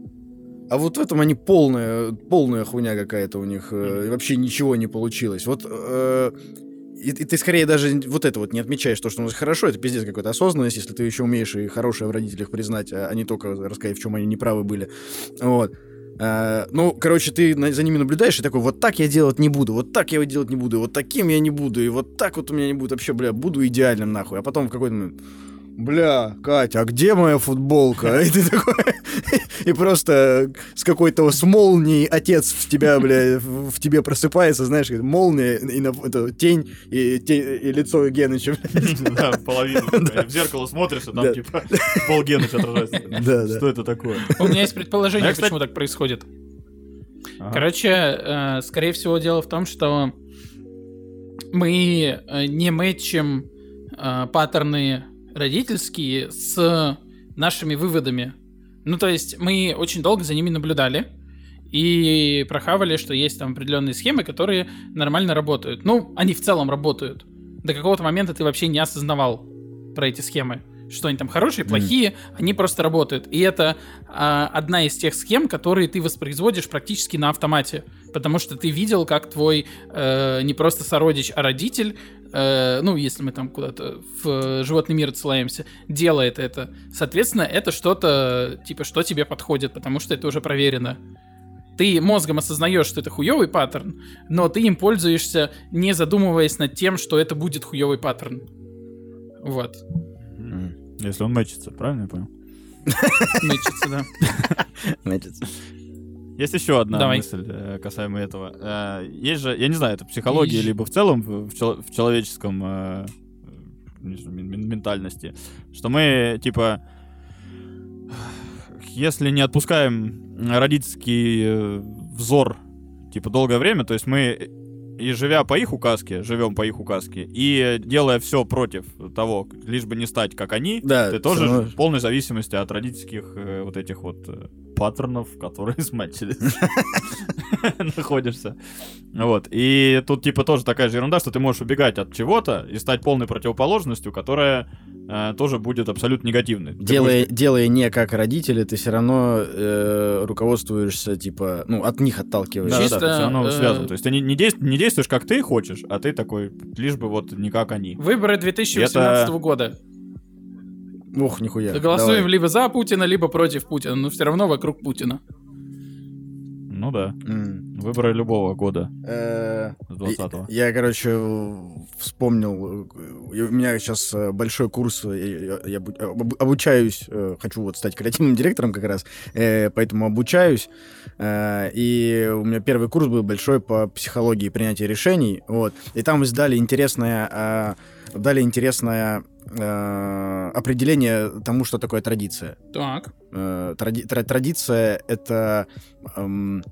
а вот в этом они полная, полная хуйня какая-то у них, э, вообще ничего не получилось. Вот э, и, и ты скорее даже вот это вот не отмечаешь, то, что у нас хорошо, это пиздец какой-то осознанность, если ты еще умеешь и хорошее в родителях признать, а, а не только рассказать, в чем они неправы были. Вот. А, ну, короче, ты за ними наблюдаешь и такой, вот так я делать не буду, вот так я делать не буду, вот таким я не буду, и вот так вот у меня не будет вообще, бля, буду идеальным нахуй. А потом в какой-то момент, бля, Катя, а где моя футболка? И ты такой, и просто с какой-то с молнией отец в тебя, бля, в тебе просыпается, знаешь, молния, и на, это, тень, и, те- и лицо Геныча. Да, половину. В зеркало смотришь, а там Да. типа пол Геныча отражается. Да, да. Что это такое? У меня есть предположение, кстати- почему так происходит. Ага. Короче, э, скорее всего, дело в том, что мы э, не мэчим э, паттерны родительские с нашими выводами. Ну, то есть мы очень долго за ними наблюдали и прохавали, что есть там определенные схемы, которые нормально работают. Ну, они в целом работают. До какого-то момента ты вообще не осознавал про эти схемы. Что они там хорошие, плохие, они просто работают. И это а, одна из тех схем, которые ты воспроизводишь практически на автомате. Потому что ты видел, как твой э, не просто сородич, а родитель, э, ну, если мы там куда-то в животный мир отсылаемся, делает это. Соответственно, это что-то, типа, что тебе подходит, потому что это уже проверено. Ты мозгом осознаешь, что это хуёвый паттерн, но ты им пользуешься, не задумываясь над тем, что это будет хуёвый паттерн. Вот. Если он мэчится, правильно я понял? Мечется, да. Значит, Есть еще одна Давай. мысль э, касаемо этого. Э, Есть же, я не знаю, это психология, Ищ. либо в целом в, чел- в человеческом э, ментальности, что мы, типа, если не отпускаем родительский взор, типа, долгое время, то есть мы и живя по их указке, живем по их указке, и делая все против того, лишь бы не стать как они, Да, ты тоже равно- в полной зависимости от родительских э, вот этих вот э, паттернов, которые смачились, находишься. Вот. И тут типа тоже такая же ерунда, что ты можешь убегать от чего-то и стать полной противоположностью, которая э, тоже будет абсолютно негативной. Ты Делая, будешь- делая не как родители, ты все равно э, руководствуешься, типа, ну, от них отталкиваешься. Да, Чисто, да, все равно э, связано. То есть ты не, не действ- не действуешь, как ты хочешь, а ты такой, лишь бы вот не как они. Выборы 2018 года. Ух, нихуя. Голосуем Давай. либо за Путина, либо против Путина, но все равно вокруг Путина. Ну да. М. Выборы любого года, Э, с 20-го. Я, я, короче, вспомнил, э, у меня сейчас э, большой курс, э, я, я обу- об- обучаюсь, э, хочу вот стать креативным директором как раз, э, поэтому обучаюсь, э, и у меня первый курс был большой по психологии принятия решений, вот, и там дали интересное, э, дали интересное э, определение тому, что такое традиция. Так. Э, тради- тра- традиция — это эм,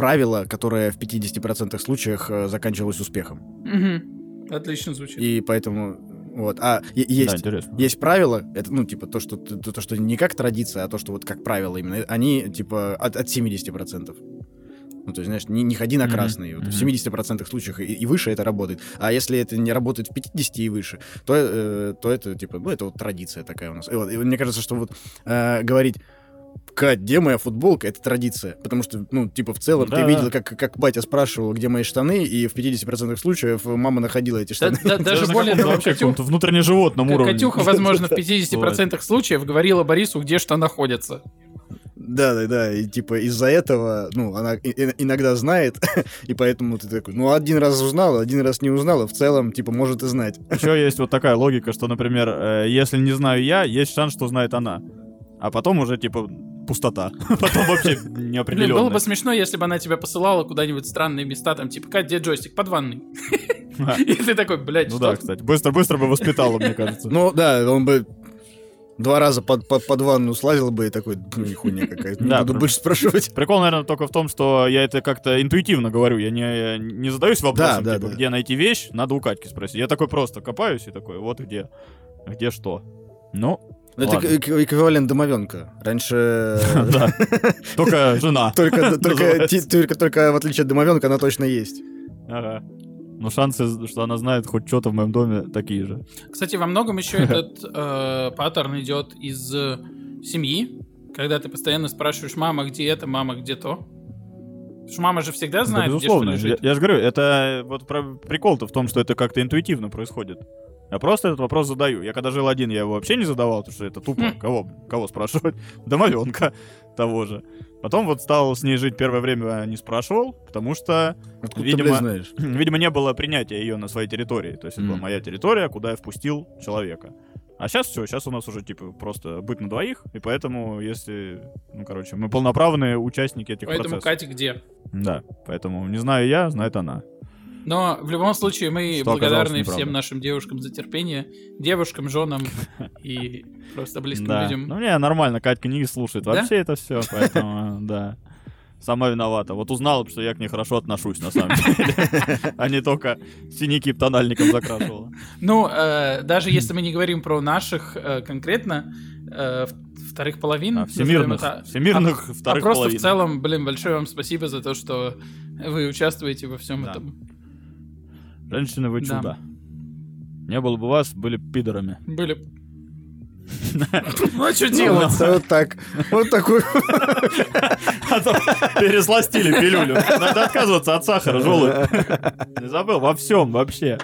правило, которое в 50% случаях э, заканчивалось успехом. Мгм. Отлично звучит. И поэтому вот. А е- Да, есть, интересно. есть правила, это, ну, типа, то что, то, то, что не как традиция, а то, что вот как правило именно, они, типа, от, от 70%. Ну, то есть, знаешь, не, не ходи на красный. Вот В мгм. 70% случаях и, и выше это работает. А если это не работает в 50 и выше, то, э, то это, типа, ну, это вот традиция такая у нас. И вот, и мне кажется, что вот э, говорить Кать, где моя футболка? Это традиция. Потому что, ну, типа, в целом, Да, ты да. видел, как, как батя спрашивал, где мои штаны, и в 50% случаев мама находила эти Да- штаны. да- даже на более того, вообще Катю- каком-то внутренне животном К- уровне. Катюха, возможно, в 50% случаев говорила Борису, где что находится. Да, да, да. И типа из-за этого, ну, она иногда знает, и поэтому ты такой, ну, один раз узнала, один раз не узнала, в целом, типа, может и знать. Еще есть вот такая логика, что, например, э, если не знаю я, есть шанс, что знает она. А потом уже, типа, пустота. Потом вообще Блин, было бы неопределенно. смешно, если бы она тебя посылала куда-нибудь в странные места, там, типа, Кать, где джойстик? Под ванной. И ты такой, блядь, Ну да, кстати. Быстро-быстро бы воспитала, мне кажется. Ну, да, он бы два раза под, под, под ванну слазил бы и такой, ну, хуйня какая-то, не Да, буду больше спрашивать. Прикол, наверное, только в том, что я это как-то интуитивно говорю. Я не, не задаюсь вопросом, Да, да, типа, да. где найти вещь, надо у Катьки спросить. Я такой просто копаюсь и такой, вот где. Где что. Ну, Ну, Это эквивалент домовенка. Раньше... да. Только жена. Только, только, в отличие от домовенка она точно есть. Ага. Но шансы, что она знает хоть что-то в моем доме, такие же. Кстати, во многом еще этот э, паттерн идет из э, семьи, когда ты постоянно спрашиваешь, мама, где это, мама, где то. Потому что мама же всегда Да, знает, где что безусловно. Я, лежит. я же говорю, это вот про- прикол-то в том, что это как-то интуитивно происходит. Я просто этот вопрос задаю. Я когда жил один, я его вообще не задавал, потому что это тупо. Хм. Кого, кого спрашивать? Домовенка того же. Потом вот стал с ней жить первое время не спрашивал, потому что, Откуда Видимо, ты, блядь, знаешь? видимо, не было принятия ее на своей территории. То есть это была моя территория, куда я впустил человека. А сейчас все, сейчас у нас уже типа просто быт на двоих, и поэтому, если, ну короче, мы полноправные участники этих Поэтому процессов. Катя где? Да, поэтому не знаю я, знает она. Но в любом случае мы Что благодарны всем нашим девушкам за терпение, девушкам, женам и просто близким да. людям. Ну, не, нормально, Катька не слушает Да? вообще это все, поэтому, да. Сама виновата. Вот узнала, что я к ней хорошо отношусь, на самом деле. А не только синяки тональником закрашивала. Ну, э, даже если мы не говорим про наших э, конкретно э, вторых половин, А, Всемирных, это, всемирных а вторых просто половин. в целом, блин, большое вам спасибо за то, что вы участвуете во всем Да. этом. Женщины, вы Да. чудо. Не было бы вас, были бы пидорами. Были. Ну а что делать? Вот вот так. Вот такой. А пересластили пилюлю. Надо отказываться от сахара, желудь. Не забыл, во всем вообще.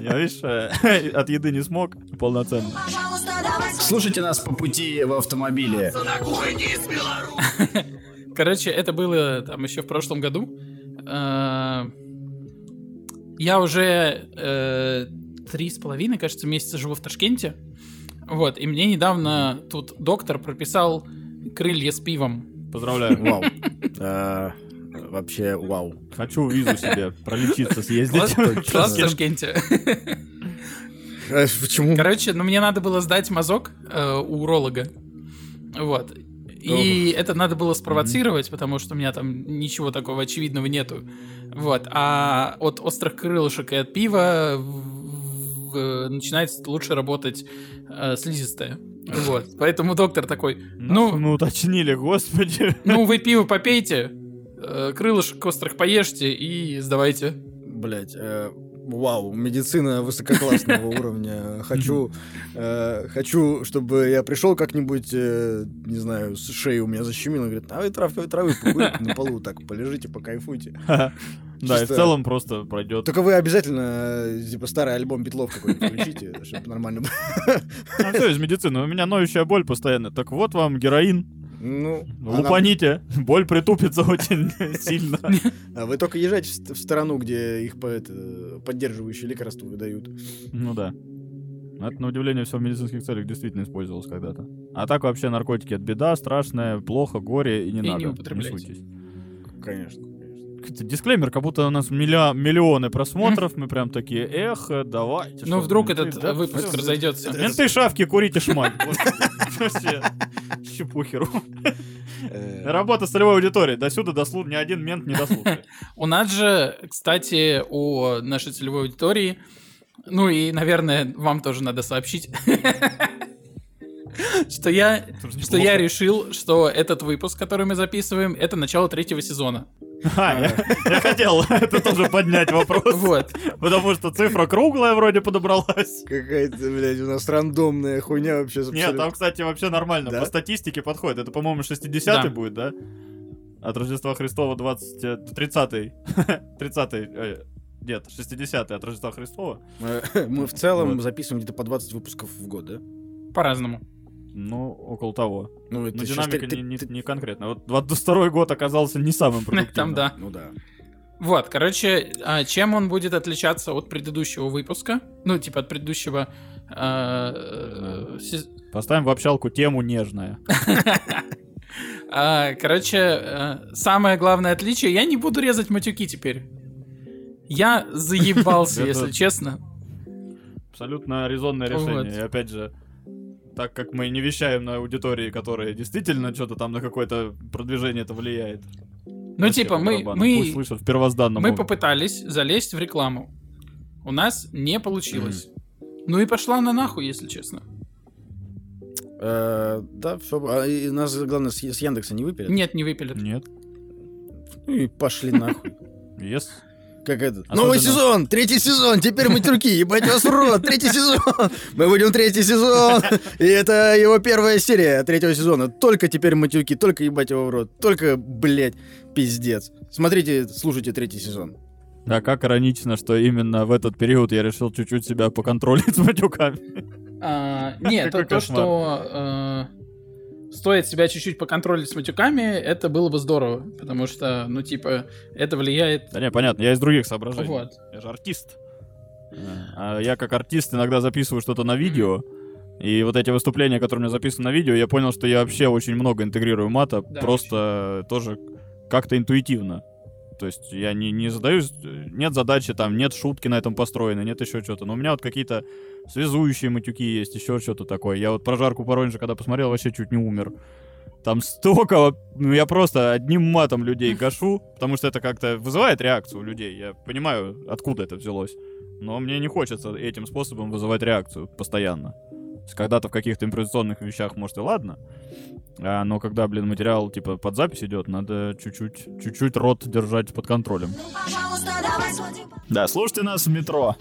Я, видишь, э, от еды не смог полноценно. Слушайте нас по пути в автомобиле. Короче, это было там еще в прошлом году. Э, Я уже э, три с половиной, кажется, месяца живу в Ташкенте. Вот, и мне недавно тут доктор прописал крылья с пивом. Поздравляю. Вау. А, Вообще, вау. Хочу визу себе пролечиться, съездить. Класс, в Ташкенте. А Почему? Короче, ну мне надо было сдать мазок э, у уролога. Вот. И это надо было спровоцировать, потому что у меня там ничего такого очевидного нету. Вот. А от острых крылышек и от пива в- начинает лучше работать э, слизистая. Вот. Поэтому доктор такой, Ну, ну, уточнили, господи. ну вы пиво попейте, э, крылышек острых поешьте и сдавайте. Блять, вау, медицина высококлассного уровня. Хочу, э, хочу, чтобы я пришел как-нибудь, э, не знаю, с шеи у меня защемило, говорит, а вы травкой травы покурите на полу, так полежите, покайфуйте. Да, и в целом просто пройдет. Только вы обязательно, э, типа, старый альбом Битлов какой-нибудь включите, чтобы нормально было. Ну, все из медицины. У меня ноющая боль постоянно. Так вот вам героин. Ну, она- Лупаните. Боль притупится очень сильно. а вы только езжайте в ст- в сторону, где их поддерживающие лекарства выдают. Ну да. Это, на удивление, все в медицинских целях действительно использовалось когда-то. А так вообще наркотики это беда, страшная, плохо, горе и не И не надо. употребляйте. суйтесь. Конечно. Дисклеймер, как будто у нас миля- миллионы просмотров, мы прям такие, эх, давайте. Ну, вдруг менты, этот да, выпуск всё, разойдется. Менты шавки, курите шмаль. Вообще, щепухеру. Э, Работа с целевой аудиторией. До сюда дослу ни один мент не дослушает. У нас же, кстати, у нашей целевой аудитории, ну и, наверное, вам тоже надо сообщить, что я, что я решил, что этот выпуск, который мы записываем, это начало третьего сезона. А, я хотел это тоже поднять вопрос. Вот. Потому что цифра круглая вроде подобралась. Какая-то, блядь, у нас рандомная хуйня вообще. Нет, там, кстати, вообще нормально. По статистике подходит. Это, по-моему, 60-й Да. будет, да? От Рождества Христова 20... э, 30-й. 30-й. э, Нет, 60-й от Рождества Христова. Мы- Мы в целом Вот. записываем где-то по 20 выпусков в год, да? По-разному. Ну, около того. Ну, это Но динамика ты- не, не- ты- не конкретно. Вот 22 год оказался не самым продуктивным. Там да. Ну да. Вот, короче, а, чем он будет отличаться от предыдущего выпуска? Ну, типа от предыдущего... а, э, сез- Поставим в общалку тему нежная. А, Короче, э, самое главное отличие, я не буду резать матюки теперь. Я заебался, если честно. Абсолютно резонное решение. И опять же, так как мы не вещаем на аудитории, которые действительно что-то там на какое-то продвижение это влияет. Ну, типа, мы. Пусть мы, слышат в первозданном. мы уровне. попытались залезть в рекламу. У нас не получилось. Ну и пошла на нахуй, если честно. Э, Да, все. И нас, главное, с с Яндекса не выпилят. Нет, не выпилят. Нет. Ну и пошли нахуй. Yes. Как этот. Особенно- Новый сезон! Третий сезон! Теперь мы тюрки! Ебать вас в рот! Третий сезон! Мы будем третий сезон! И это его первая серия третьего сезона. Только теперь матюки, только ебать его в рот. Только, блядь, Пиздец. Смотрите, слушайте третий сезон. Да, как иронично, что именно в этот период я решил чуть-чуть себя поконтролить с матюками. А, Нет, то, что э, стоит себя чуть-чуть поконтролить с матюками, это было бы здорово, потому что, ну, типа, это влияет... Да не, понятно, я из других соображений. Вот. Я же артист. А я как артист иногда записываю что-то на видео, и вот эти выступления, которые у меня записаны на видео, я понял, что я вообще очень много интегрирую мата, Да, просто тоже как-то интуитивно. То есть я не, не задаюсь, нет задачи там, нет шутки на этом построены, нет еще что-то. Но у меня вот какие-то связующие матюки есть, еще что-то такое. Я вот про жарку Воронежа, когда посмотрел, вообще чуть не умер. Там столько, ну я просто одним матом людей гашу, потому что это как-то вызывает реакцию у людей. Я понимаю, откуда это взялось. Но мне не хочется этим способом вызывать реакцию постоянно. Когда-то в каких-то импровизационных вещах, может, и ладно. А, но когда, блин, материал типа под запись идет, надо чуть-чуть, чуть-чуть рот держать под контролем. Да, слушайте нас в метро.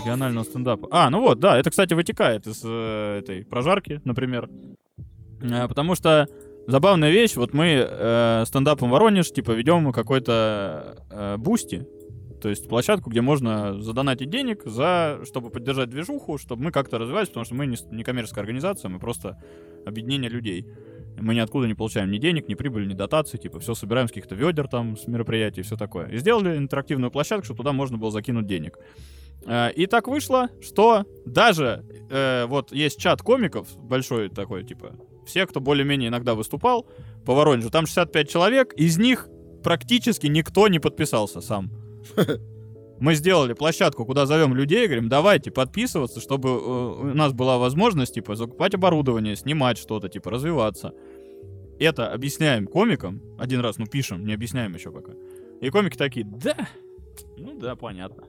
Регионального стендапа. А, ну вот, да, это, кстати, вытекает из э, этой прожарки, например. Э, потому что забавная вещь, вот мы э, стендапом Воронеж, типа, ведем какой-то э, бусти, то есть площадку, где можно задонатить денег, за, чтобы поддержать движуху, чтобы мы как-то развивались, потому что мы не, не коммерческая организация, мы просто объединение людей. И Мы ниоткуда не получаем ни денег, ни прибыли, ни дотации, типа, все собираем с каких-то ведер там, с мероприятий, все такое. И сделали интерактивную площадку, чтобы туда можно было закинуть денег. Э, И так вышло, что даже э, вот есть чат комиков большой такой, типа, все, кто более-менее иногда выступал по Воронежу, там 65 человек, из них практически никто не подписался сам. Мы сделали площадку, куда зовем людей, говорим, давайте подписываться, чтобы э, у нас была возможность, типа, закупать оборудование, снимать что-то, типа, развиваться. Это объясняем комикам, один раз, ну, пишем, не объясняем еще пока. И комики такие, да, ну да, понятно.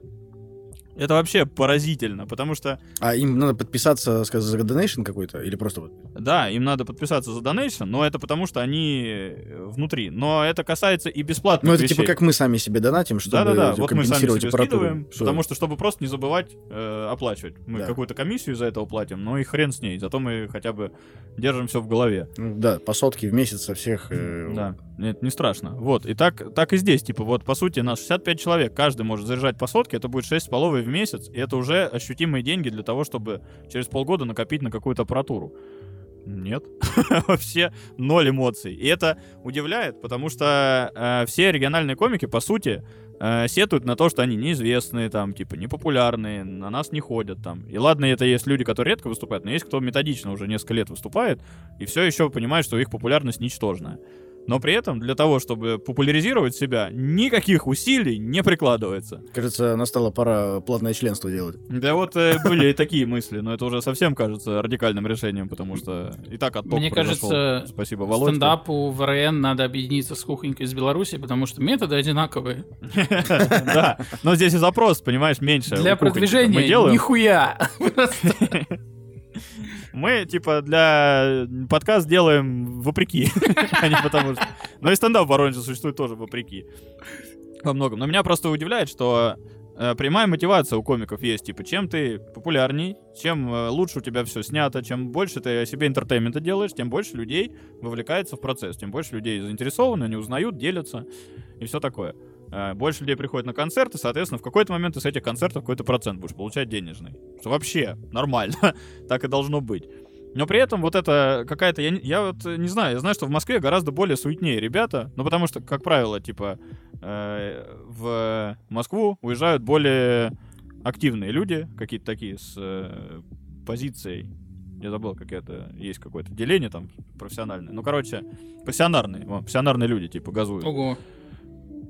Это вообще поразительно, потому что, А им надо подписаться, сказать, за донейшн какой-то? Или просто вот... да, им надо подписаться за донейшн, но это потому, что они э, внутри. Но это касается и бесплатных Ну, это вещей. типа как мы сами себе донатим, чтобы Да-да-да, вот мы сами себе скидываем, Что- потому что, чтобы просто не забывать э, оплачивать. Мы Да. какую-то комиссию за это платим, но и хрен с ней, зато мы хотя бы держим все в голове. Ну, Да, по сотке в месяц со всех... э, Да, нет, не страшно. Вот, и так, так и здесь, типа, вот, по сути, нас 65 человек, каждый может заряжать по сотке, это будет 6 половой в месяц, и это уже ощутимые деньги для того, чтобы через полгода накопить на какую-то аппаратуру. Нет. Вообще ноль эмоций. И это удивляет, потому что э, все региональные комики, по сути, э, сетуют на то, что они неизвестные, там, типа, непопулярные, на нас не ходят, там. И ладно, это есть люди, которые редко выступают, но есть кто методично уже несколько лет выступает, и все еще понимает, что их популярность ничтожная. Но при этом для того, чтобы популяризировать себя, никаких усилий не прикладывается. Кажется, настала пора платное членство делать. Да вот э, были и такие мысли, но это уже совсем кажется радикальным решением, потому что и так отток Мне произошел. кажется, Спасибо, Володьке. Стендапу в РН надо объединиться с кухонькой из Беларуси, потому что методы одинаковые. Да, но здесь и запрос, понимаешь, меньше. Для продвижения Мы делаем, нихуя. мы типа для подкаст делаем вопреки, а не потому что. Но и стендап в Воронеже существует тоже вопреки. Во многом. Но меня просто удивляет, что э, прямая мотивация у комиков есть. Типа, чем ты популярней, чем э, лучше у тебя все снято, чем больше ты о себе entertainment а делаешь, тем больше людей вовлекается в процесс, тем больше людей заинтересованы, они узнают, делятся и все такое. Э, Больше людей приходят на концерты, соответственно, в какой-то момент с этих концертов какой-то процент будешь получать денежный. Что вообще нормально. так и должно быть. Но при этом вот это какая-то... Я, я вот не знаю, я знаю, что в Москве гораздо более суетнее ребята. Ну, потому что, как правило, типа, э, в Москву уезжают более активные люди, какие-то такие с э, позицией я забыл, как это есть какое-то деление там профессиональное. Ну, короче, пассионарные. Во, пассионарные люди, типа, газуют. Ого.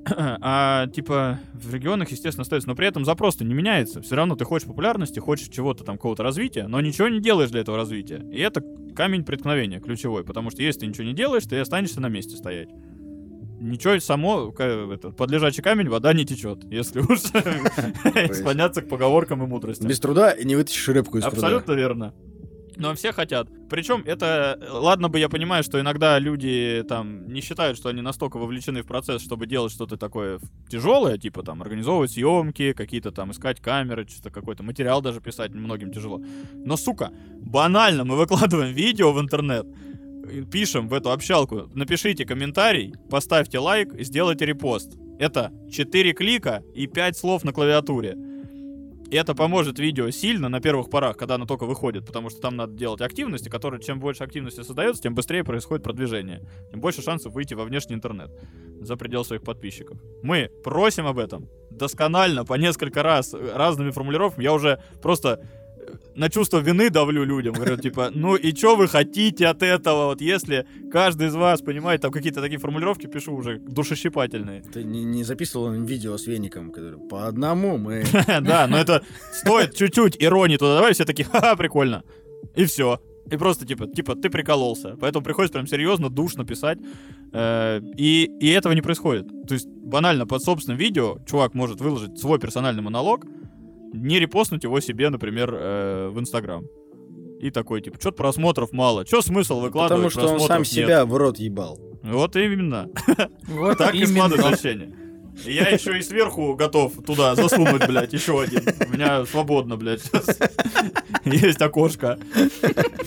А, типа, в регионах, естественно, остается. Но при этом запрос-то не меняется. Все равно ты хочешь популярности, хочешь чего-то там, какого-то развития, но ничего не делаешь для этого развития. И это камень преткновения ключевой. Потому что если ты ничего не делаешь, ты останешься на месте стоять. Ничего само, это, под лежачий камень вода не течет, если уж склоняться к поговоркам и мудрости. Без труда и не вытащишь рыбку из Абсолютно верно. Но все хотят. Причем это, ладно бы я понимаю, что иногда люди там не считают, что они настолько вовлечены в процесс, чтобы делать что-то такое тяжелое, типа там организовывать съемки, какие-то там искать камеры, что-то какой-то материал даже писать многим тяжело. Но, сука, банально мы выкладываем видео в интернет, пишем в эту общалку, напишите комментарий, поставьте лайк, сделайте репост. Это 4 клика и 5 слов на клавиатуре. И это поможет видео сильно на первых порах, когда оно только выходит, потому что там надо делать активности, которые чем больше активности создается, тем быстрее происходит продвижение, тем больше шансов выйти во внешний интернет за предел своих подписчиков. Мы просим об этом досконально, по несколько раз, э, разными формулировками. Я уже просто на чувство вины давлю людям. Говорю, типа, ну и что вы хотите от этого? Вот если каждый из вас понимает, там какие-то такие формулировки пишу уже душещипательные. Ты не, не записывал им видео с веником, который по одному мы... Да, но это стоит чуть-чуть иронии туда добавить, все такие, ха-ха, прикольно. И все. И просто типа, типа, ты прикололся. Поэтому приходится прям серьезно, душно писать. Э, И, и этого не происходит. То есть банально под собственным видео чувак может выложить свой персональный монолог, не репостнуть его себе, например, э, в Инстаграм. И такой, типа, что-то просмотров мало. Что смысл выкладывать? Потому что он сам нет?» себя в рот ебал. Вот именно. Вот Так и складывается ощущение. Я еще и сверху готов туда засунуть, блядь, еще один. У меня свободно, блядь, сейчас. Есть окошко.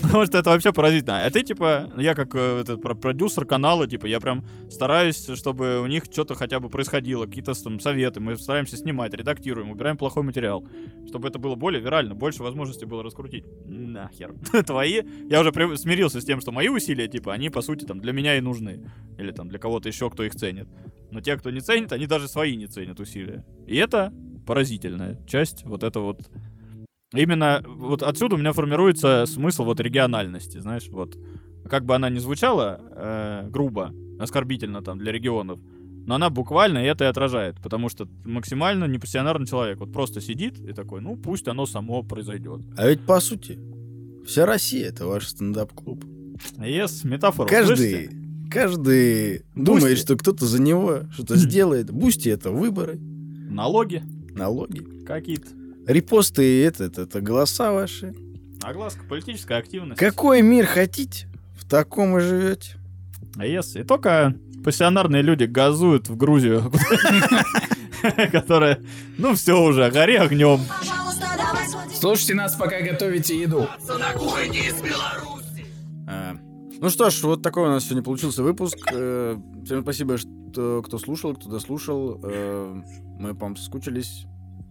Потому что это вообще поразительно. А ты, типа, я как э, этот про- продюсер канала, типа, я прям стараюсь, чтобы у них что-то хотя бы происходило, какие-то там советы. Мы стараемся снимать, редактируем, убираем плохой материал. Чтобы это было более вирально, больше возможностей было раскрутить. Нахер. Твои. Я уже смирился с тем, что мои усилия, типа, они, по сути, там, для меня и нужны. Или там для кого-то еще, кто их ценит. Но те, кто не ценит, они даже свои не ценят усилия. И это поразительная часть вот этого вот. Именно вот отсюда у меня формируется смысл вот региональности, знаешь, вот. Как бы она ни звучала э, грубо, оскорбительно там для регионов, но она буквально это и отражает, потому что максимально непассионарный человек вот просто сидит и такой, ну пусть оно само произойдет. А ведь по сути, вся Россия это ваш стендап-клуб. Yes, метафора. Каждый, слышите? Каждый думает, что кто-то за него что-то сделает. Бусти это выборы, Налоги налоги. какие-то. Репосты это, это, это голоса ваши. Огласка, политическая активность. Какой мир хотите, в таком и живете. А если и только пассионарные люди газуют в Грузию, которая, ну все уже, гори огнем. Слушайте нас, пока готовите еду. На кухне из Беларуси. Ну что ж, вот такой у нас сегодня получился выпуск. Э, Всем спасибо, что кто слушал, кто дослушал. Э, Мы, по-моему, соскучились.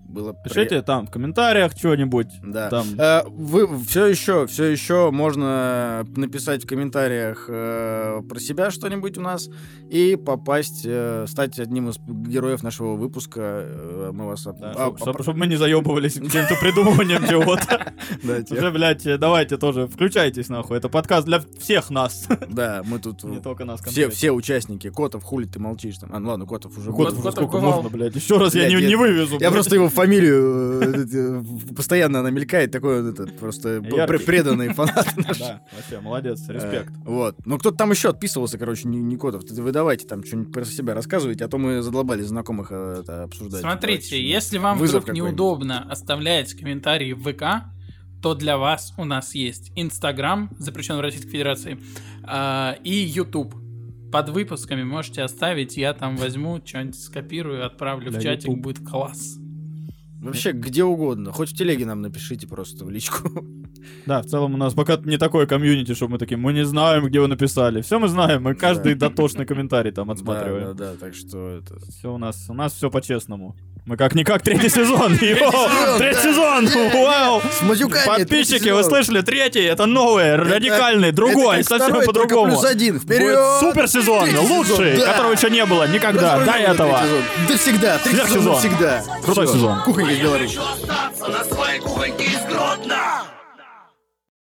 Было Пишите там в комментариях что-нибудь. Да. Там. Э, Вы все еще, все еще можно написать в комментариях э, про себя что-нибудь у нас и попасть, э, стать одним из героев нашего выпуска. Э, Мы вас... Да, а, чтоб- оп- чтобы мы не заебывались каким-то придумыванием чего-то. Уже, блядь, давайте тоже включайтесь, нахуй. Это подкаст для всех нас. Да, мы тут... Не только нас Все, все участники. Котов, хули ты молчишь там? А, ну ладно, Котов уже... Котов сколько бывал. можно, блядь. Еще раз я не вывезу. Я просто его фамилию э, постоянно она мелькает, такой вот этот просто преданный фанат наш. Да, вообще, молодец, респект. Э, Вот. Ну, кто-то там еще отписывался, короче, не, не Котов. Ты- Вы давайте там что-нибудь про себя рассказывайте, а то мы задолбали знакомых э, это обсуждать. Смотрите, если вам вдруг неудобно оставлять комментарии в ВК, то для вас у нас есть Инстаграм, запрещен в Российской Федерации, а, и YouTube. Под выпусками можете оставить, я там возьму, что-нибудь скопирую, отправлю Для в чатик, YouTube. будет класс. Вообще, где угодно. Хоть в телеге нам напишите просто в личку. Да, в целом у нас пока не такое комьюнити, что мы такие, мы не знаем, где вы написали. Все мы знаем, мы каждый дотошный комментарий там Да, отсматриваем. да, да, так что это... Все у нас, у нас все по-честному. Мы как-никак третий сезон. Третий сезон! Вау! Подписчики, вы слышали? Третий, это новое, радикальный, другой, совсем по-другому. плюс один. Вперед! супер сезон, лучший, которого еще не было никогда до этого. Да всегда, третий сезон всегда. Крутой сезон. Кухонька из Беларуси.